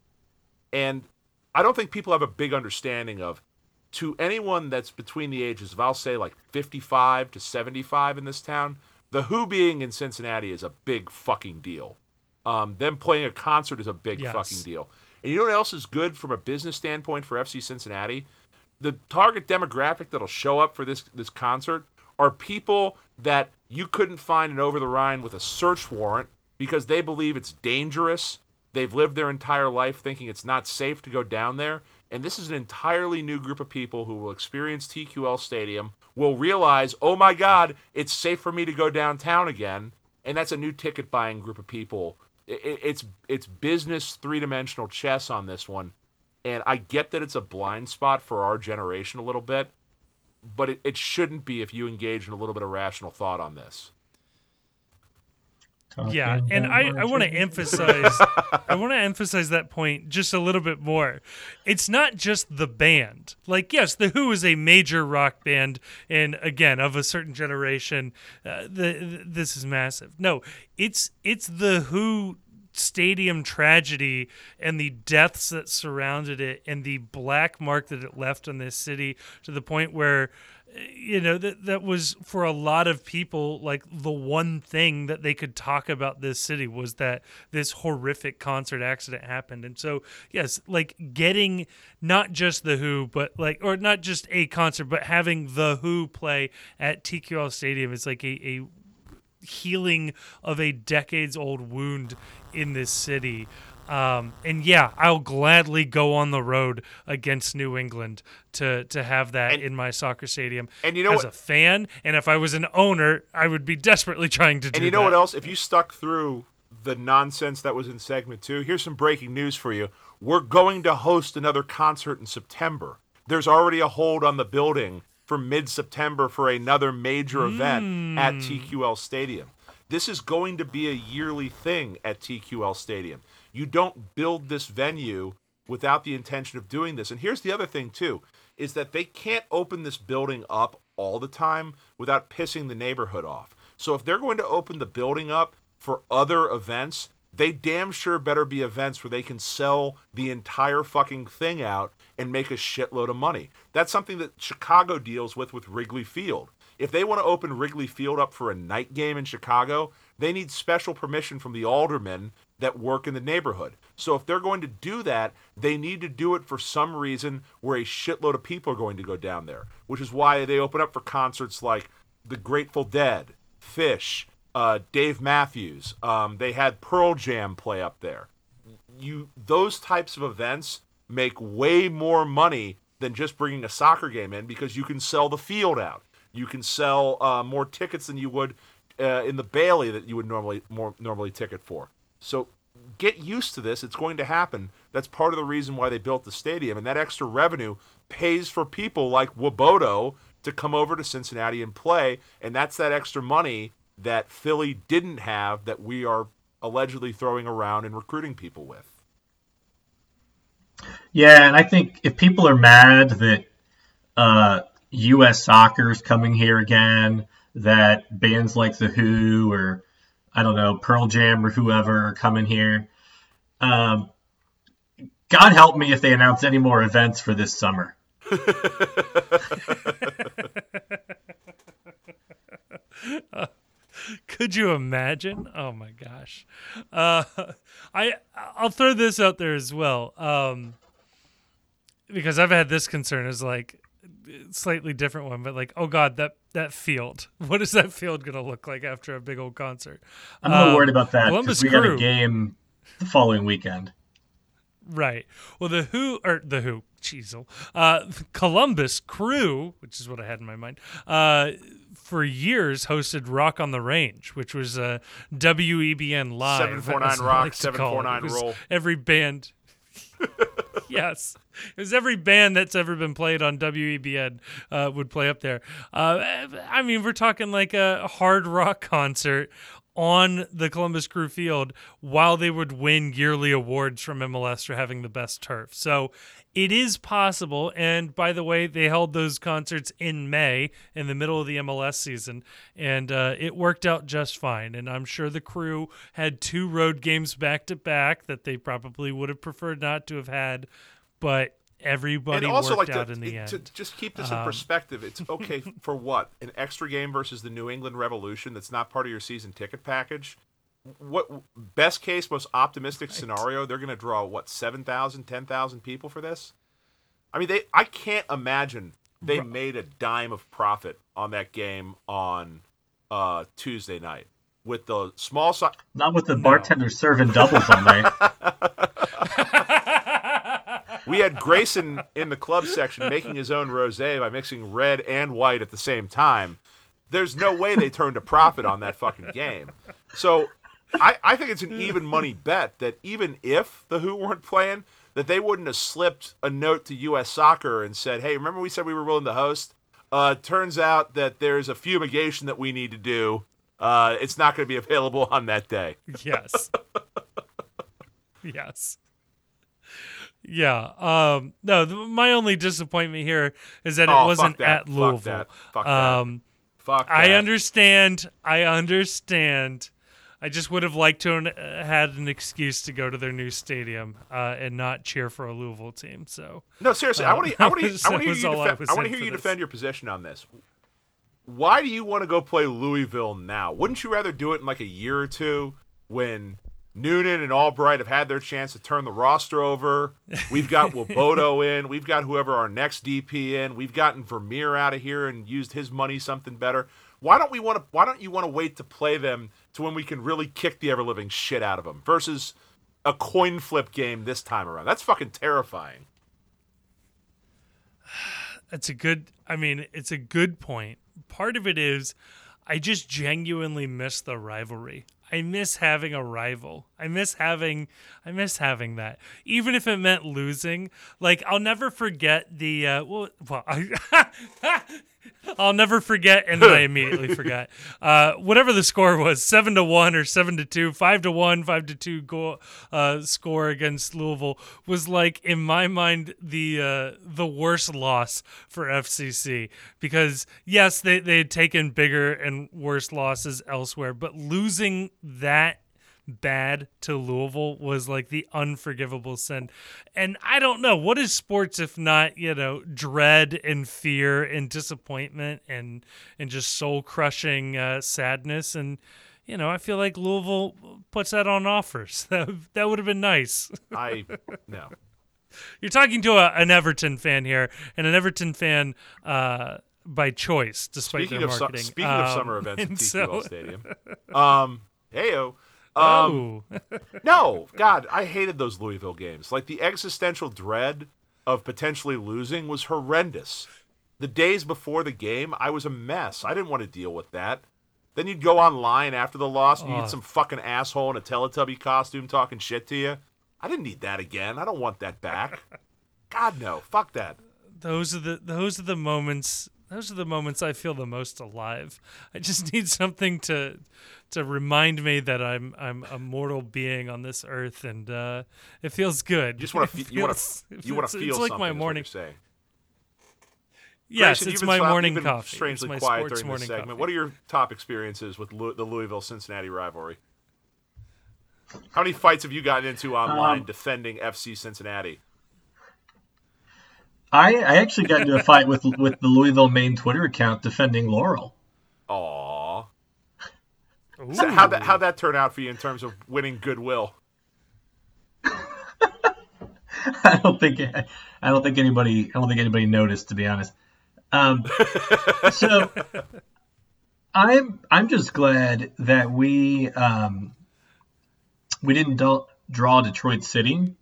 And I don't think people have a big understanding of to anyone that's between the ages of I'll say like 55 to 75 in this town, the Who being in Cincinnati is a big fucking deal. Um, them playing a concert is a big Yes. fucking deal. And you know what else is good from a business standpoint for FC Cincinnati? The target demographic that'll show up for this this concert are people that you couldn't find in over the Rhine with a search warrant because they believe it's dangerous. They've lived their entire life thinking it's not safe to go down there. And this is an entirely new group of people who will experience TQL Stadium, will realize, oh my God, it's safe for me to go downtown again. And that's a new ticket buying group of people. It's it's business three dimensional chess on this one, and I get that it's a blind spot for our generation a little bit, but it, it shouldn't be if you engage in a little bit of rational thought on this. Yeah, and I, I want to emphasize *laughs* I want to emphasize that point just a little bit more. It's not just the band. Like yes, the Who is a major rock band and again of a certain generation. Uh, the, th this is massive. No, it's it's the Who stadium tragedy and the deaths that surrounded it and the black mark that it left on this city to the point where you know that that was for a lot of people like the one thing that they could talk about this city was that this horrific concert accident happened. And so yes like getting not just the who but like or not just a concert but having the who play at TQL stadium is like a, a healing of a decades old wound in this city. Um, and yeah, I'll gladly go on the road against New England to to have that in my soccer stadium. and you know as what- a fan, and if I was an owner, I would be desperately trying to do. And you know that. what else? If you stuck through the nonsense that was in segment two, here's some breaking news for you. We're going to host another concert in September. There's already a hold on the building for mid September for another major event at TQL Stadium. This is going to be a yearly thing at TQL Stadium. You don't build this venue without the intention of doing this. And here's the other thing, too, is that they can't open this building up all the time without pissing the neighborhood off. So if they're going to open the building up for other events, they damn sure better be events where they can sell the entire fucking thing out and make a shitload of money. That's something that Chicago deals with with Wrigley Field. If they want to open Wrigley Field up for a night game in Chicago, they need special permission from the aldermen that work in the neighborhood. So if they're going to do that, they need to do it for some reason where a shitload of people are going to go down there, which is why they open up for concerts like the Grateful Dead, Phish, uh, Dave Matthews. Um, they had Pearl Jam play up there. You those types of events make way more money than just bringing a soccer game in because you can sell the field out. You can sell uh, more tickets than you would uh, in the Bailey that you would normally more normally ticket for. So get used to this. It's going to happen. That's part of the reason why they built the stadium, and that extra revenue pays for people like Nwobodo to come over to Cincinnati and play, and that's that extra money that Philly didn't have that we are allegedly throwing around and recruiting people with. Yeah, and I think if people are mad that uh, U.S. soccer is coming here again, that bands like The Who or I don't know Pearl Jam or whoever are coming here, um, God help me if they announce any more events for this summer. *laughs* could you imagine? Oh my gosh. Uh, I I'll throw this out there as well. Um, because I've had this concern as like slightly different one, but like, oh god, that that field. *laughs* What is that field gonna look like after a big old concert? I'm a little um, worried about that because we Crew, got a game the following weekend. Right. Well, the Who or the Who, Cheezel, uh, Columbus Crew, which is what I had in my mind, uh, for years hosted Rock on the Range, which was a WEBN live. Seven four nine rock, seven four nine roll. Every band. *laughs* yes, was every band that's ever been played on WEBN uh, would play up there. Uh, I mean, we're talking like a hard rock *laughs* concert on the Columbus Crew Field while they would win yearly awards from MLS for having the best turf. So it is possible. And by the way, they held those concerts in May in the middle of the MLS season, and uh, it worked out just fine. And I'm sure the crew had two road games back to back that they probably would have preferred not to have had, but everybody and also worked like out in the it, end. To just keep this in um, perspective, it's *laughs* okay for what an extra game versus the New England Revolution that's not part of your season ticket package. What best case, most optimistic right. scenario? They're going to draw what 7,000, 10,000 people for this. I mean, they. I can't imagine they made a dime of profit on that game on uh, Tuesday night with the small size. Not with the no. bartender serving doubles on night. *laughs* we had Grayson in the club section making his own rosé by mixing red and white at the same time. There's no way they turned a profit on that fucking game. So I, I think it's an even money bet that even if the Who weren't playing, that they wouldn't have slipped a note to U.S. Soccer and said, "Hey, remember we said we were willing to host? Uh, turns out that there's a fumigation that we need to do. Uh, it's not going to be available on that day." Yes. *laughs* yes. Yeah. Um, no, th- my only disappointment here is that oh, it wasn't that. at Louisville. Fuck that. Fuck um, that. Fuck that. I understand. I understand. I just would have liked to have uh, had an excuse to go to their new stadium uh, and not cheer for a Louisville team. So no, seriously, I want to. I want to. *laughs* I want to hear you. Defend, I want to hear you defend your position on this. Why do you want to go play Louisville now? Wouldn't you rather do it in like a year or two when Noonan and Albright have had their chance to turn the roster over. We've got *laughs* Nwobodo in. We've got whoever our next DP in. We've gotten Vermeer out of here and used his money something better. Why don't we want to? Why don't you want to wait to play them to when we can really kick the ever living shit out of them versus a coin flip game this time around? That's fucking terrifying. *sighs* That's a good. I mean, it's a good point. Part of it is, I just genuinely miss the rivalry. I miss having a rival. I miss having I miss having that. Even if it meant losing. Like I'll never forget the uh well, well *laughs* I, *laughs* I'll never forget, and then I immediately *laughs* forgot. Uh, whatever the score was, seven to one or seven to two, five to one, five to two goal uh, score against Louisville was like in my mind the uh, the worst loss for FCC because yes, they they had taken bigger and worse losses elsewhere, but losing that bad to Louisville was like the unforgivable sin. And I don't know what is sports if not you know dread and fear and disappointment and and just soul crushing uh, sadness and you know, I feel like Louisville puts that on offers. *laughs* That that would have been nice. *laughs* I no. You're talking to a, an Everton fan here, and an Everton fan uh, by choice, despite speaking their of marketing. Su- speaking um, of summer events at TQL so- Stadium, um, heyo. Um, oh, *laughs* no, God, I hated those Louisville games. Like the existential dread of potentially losing was horrendous. The days before the game, I was a mess. I didn't want to deal with that. Then you'd go online after the loss and you Oh. get some fucking asshole in a Teletubby costume talking shit to you. I didn't need that again. I don't want that back. *laughs* God no, fuck that. those are the those are the moments. Those are the moments I feel the most alive. I just *laughs* need something to to remind me that I'm I'm a mortal being on this earth, and uh, it feels good. You just want *laughs* to fe- you want to you want it's- to feel It's like something. my morning. you're. Yes, Grayson, it's my been morning you've coffee. Strangely it's my quiet during morning this segment. coffee. What are your top experiences with Lou- the Louisville Cincinnati rivalry? How many fights have you gotten into online Um, defending FC Cincinnati? I, I actually got into a fight with with the Louisville main Twitter account defending Laurel. Aw. So how'd that how'd that turn out for you in terms of winning goodwill? *laughs* I don't think I don't think anybody I don't think anybody noticed to be honest. Um, *laughs* so I'm I'm just glad that we um, we didn't do- draw Detroit City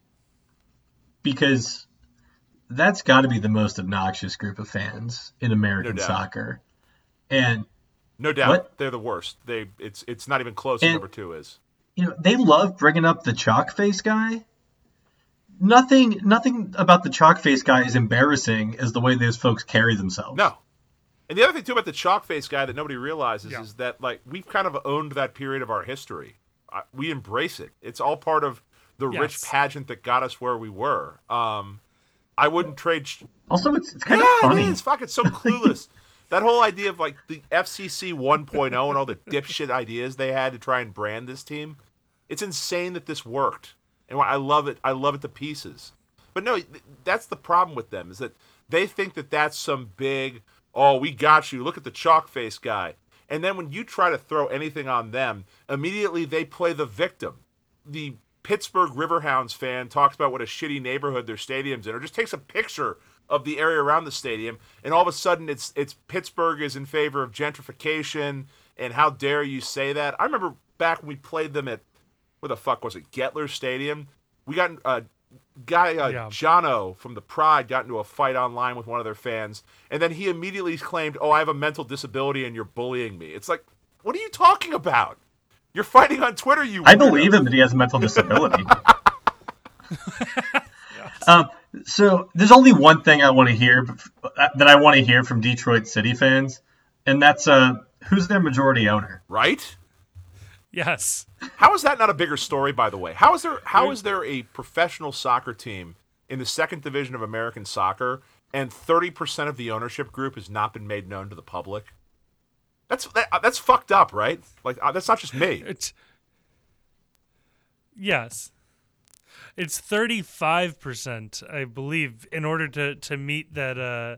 because that's got to be the most obnoxious group of fans in American doubt. soccer. And No doubt, What? they're the worst. They it's it's not even close. And- number two is. you know they love bringing up the chalk face guy. Nothing nothing about the chalk face guy is embarrassing as the way those folks carry themselves. No. And the other thing too about the chalk face guy that nobody realizes Yeah. is that like we've kind of owned that period of our history. We embrace it. It's all part of the rich pageant that got us where we were. Um, I wouldn't trade. Also, it's, it's kind yeah, of funny. it is. Fuck, it's so clueless. *laughs* that whole idea of like the FCC 1.0 and all the dipshit ideas they had to try and brand this team. It's insane that this worked, and I love it. I love it to pieces. But no, that's the problem with them is that they think that that's some big. Oh, we got you. Look at the chalk face guy. And then when you try to throw anything on them, immediately they play the victim. The Pittsburgh Riverhounds fan talks about what a shitty neighborhood their stadium's in, or just takes a picture of the area around the stadium, and all of a sudden it's it's Pittsburgh is in favor of gentrification, and how dare you say that? I remember back when we played them at where the fuck was it? Gettler Stadium. We got a guy, uh, Yeah. Jono from the Pride, got into a fight online with one of their fans, and then he immediately claimed, "Oh, I have a mental disability, and you're bullying me." It's like, what are you talking about? You're fighting on Twitter, you. I weirdo. believe him that he has a mental disability. *laughs* um, so there's only one thing I want to hear that I want to hear from Detroit City fans, and that's uh, who's their majority owner. right? Yes. How is that not a bigger story, by the way? How is there how is there a professional soccer team in the second division of American soccer and thirty percent of the ownership group has not been made known to the public? That's that, that's fucked up, right? Like uh, that's not just me. *laughs* It's yes. It's thirty five percent, I believe, in order to, to meet that uh,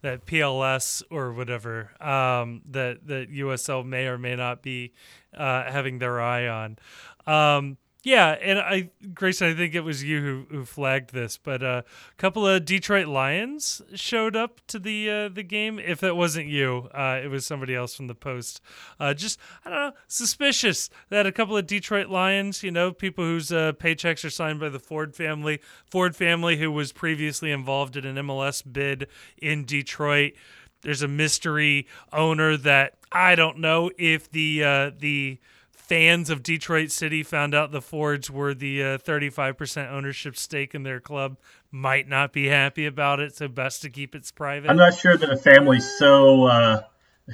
that PLS or whatever um, that that USL may or may not be uh, having their eye on. Um, yeah, and I, Grayson, I think it was you who, who flagged this, but uh, a couple of Detroit Lions showed up to the uh, the game. If that wasn't you, uh, it was somebody else from the post. Uh, just I don't know, suspicious that a couple of Detroit Lions, you know, people whose uh, paychecks are signed by the Ford family, Ford family who was previously involved in an MLS bid in Detroit. There's a mystery owner that I don't know if the uh, the fans of Detroit City found out the Fords were the uh, 35% ownership stake in their club might not be happy about it, so best to keep it private. I'm not sure that a family so uh,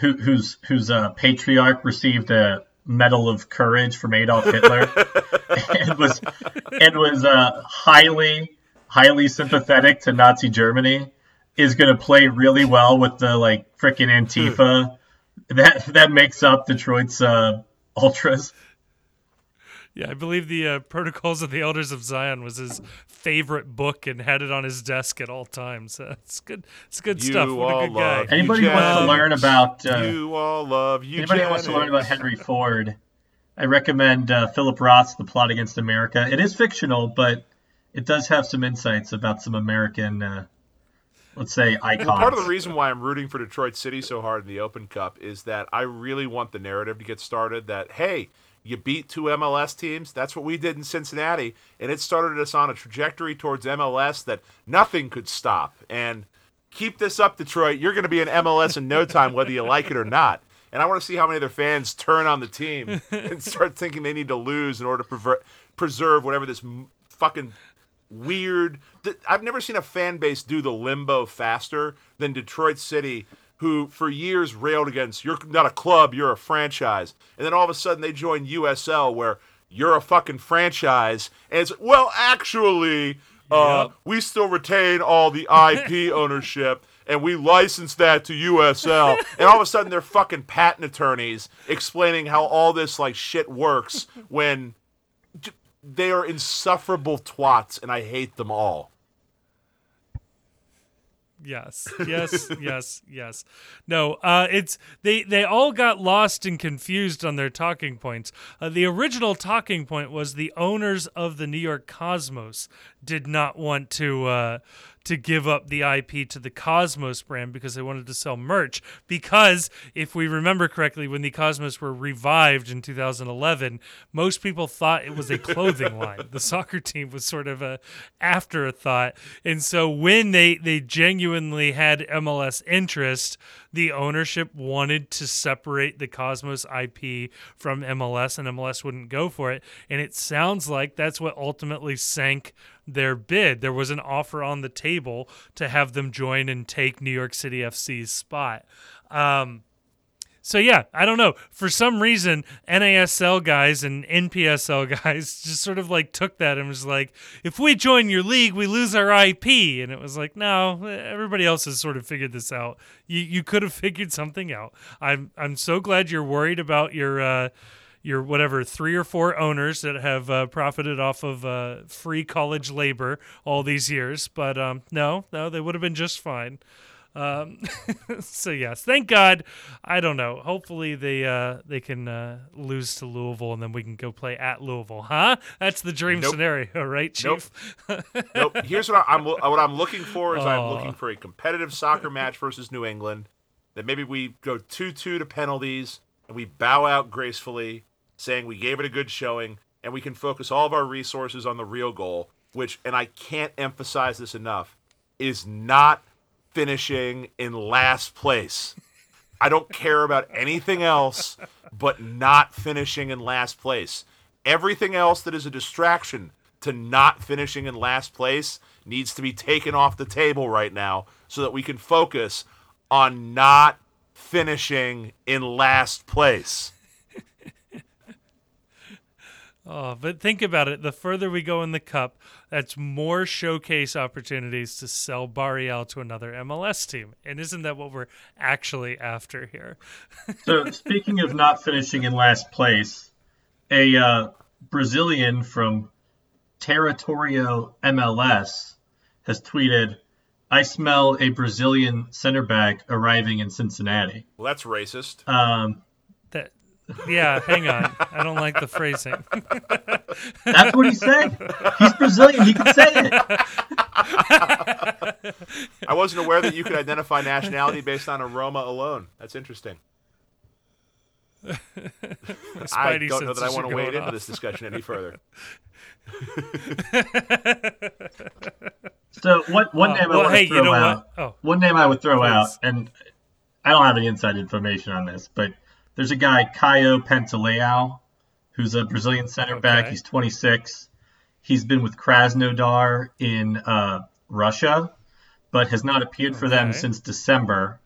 who, whose whose uh, patriarch received a Medal of Courage from Adolf Hitler *laughs* and was and was uh, highly highly sympathetic to Nazi Germany is going to play really well with the like freaking Antifa that that makes up Detroit's uh, ultras. Yeah, I believe the uh, Protocols of the Elders of Zion was his favorite book and had it on his desk at all times. Uh, *laughs* it's good. It's good You stuff. What a good guy. Anybody who wants to learn about uh, you all love you. anybody who wants to learn about Henry Ford, I recommend uh, Philip Roth's The Plot Against America. It is fictional, but it does have some insights about some American, uh, let's say, icons. Well, part of the reason why I'm rooting for Detroit City so hard in the Open Cup is that I really want the narrative to get started that, hey, you beat two MLS teams. That's what we did in Cincinnati. And it started us on a trajectory towards MLS that nothing could stop. And keep this up, Detroit. You're going to be in MLS in no time, whether you like it or not. And I want to see how many of their fans turn on the team *laughs* and start thinking they need to lose in order to prever- preserve whatever this m- fucking weird. th- I've never seen a fan base do the limbo faster than Detroit City, who for years railed against you're not a club, you're a franchise, and then all of a sudden they join USL where you're a fucking franchise, and it's well actually. Uh, Yep. we still retain all the IP *laughs* ownership and we license that to USL. and all of a sudden they're fucking patent attorneys explaining how all this like shit works when they are insufferable twats and I hate them all. Yes, yes, *laughs* yes, yes. No, uh, it's they. They all got lost and confused on their talking points. Uh, the original talking point was the owners of the New York Cosmos did not want to uh, to give up the IP to the Cosmos brand because they wanted to sell merch. Because if we remember correctly, when the Cosmos were revived in 2011, most people thought it was a clothing *laughs* line. The soccer team was sort of a afterthought, and so when they they genuinely had MLS interest, the ownership wanted to separate the Cosmos IP from MLS, and MLS wouldn't go for it. And it sounds like that's what ultimately sank their bid. There was an offer on the table to have them join and take New York City FC's spot. Um, so yeah, I don't know. For some reason, NASL guys and NPSL *laughs* guys just sort of like took that and was like, if we join your league, we lose our IP. And it was like, no, everybody else has sort of figured this out. You you could have *laughs* figured something out. I'm I'm so glad you're worried about your uh, your whatever three or four owners that have uh, profited off of uh, free college labor all these years. But um, no, no, they would have been just fine. Um, *laughs* so yes, thank God. I don't know. Hopefully they uh, they can uh, lose to Louisville and then we can go play at Louisville, huh? That's the dream Nope. scenario, *laughs* right, Chief? Nope. Here's what I'm what I'm looking for is I'm looking for a competitive soccer match versus New England. That maybe we go two two to penalties and we bow out gracefully, saying we gave it a good showing, and we can focus all of our resources on the real goal, which and I can't emphasize this enough, is not finishing in last place. I don't care about anything else but not finishing in last place. Everything else that is a distraction to not finishing in last place needs to be taken off the table right now so that we can focus on not finishing in last place. Oh, but think about it. The further we go in the cup, that's more showcase opportunities to sell Barreal to another MLS team. And isn't that what we're actually after here? *laughs* So speaking of not finishing in last place, a uh, Brazilian from Territorio MLS has tweeted, "I smell a Brazilian center back arriving in Cincinnati." Well, that's racist. Um, That yeah, hang on. I don't like the phrasing. *laughs* that's what he said. He's Brazilian. He can say it. I wasn't aware that you could identify nationality based on aroma alone. That's interesting. *laughs* I don't know that I want to wade going into this discussion any further. So what one Uh, name I well, want hey, to you throw know out. what? Oh. One name I would throw Please. out, and I don't have any inside information on this, but there's a guy Caio Pantaleão, who's a Brazilian center back. Okay. He's 26. He's been with Krasnodar in uh, Russia, but has not appeared for them since December.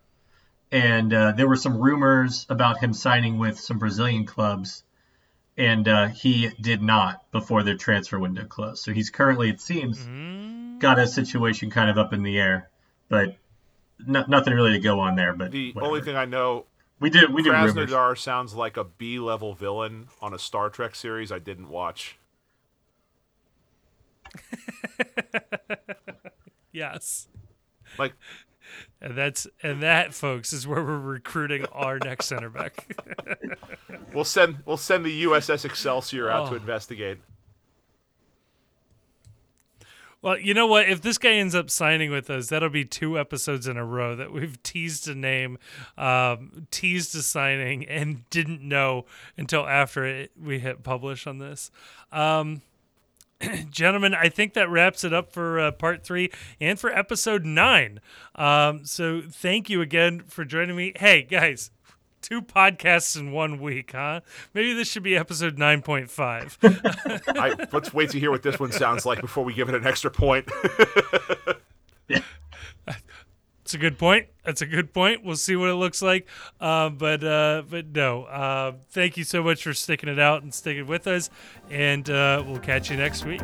And uh, there were some rumors about him signing with some Brazilian clubs, and uh, he did not before their transfer window closed. So he's currently, it seems, Mm, got a situation kind of up in the air, but no, nothing really to go on there. But The whatever. only thing I know We did. We did. Krasnodar sounds like a B level villain on a Star Trek series I didn't watch. *laughs* yes. Like and that's and that, folks, is where we're recruiting our next center back. *laughs* we'll send we'll send the USS Excelsior out oh. to investigate. Well, you know what? If this guy ends up signing with us, that'll be two episodes in a row that we've teased a name, um, teased a signing, and didn't know until after it, we hit publish on this. Um, *clears throat* gentlemen, I think that wraps it up for uh, part three and for episode nine. Um, so thank you again for joining me. Hey, guys, two podcasts in one week, huh? Maybe this should be episode 9.5. *laughs* let's wait to hear what this one sounds like before we give it an extra point. *laughs* yeah. It's a good point. That's a good point. We'll see what it looks like. Uh, but uh, but no, uh, thank you so much for sticking it out and sticking with us. And uh, we'll catch you next week.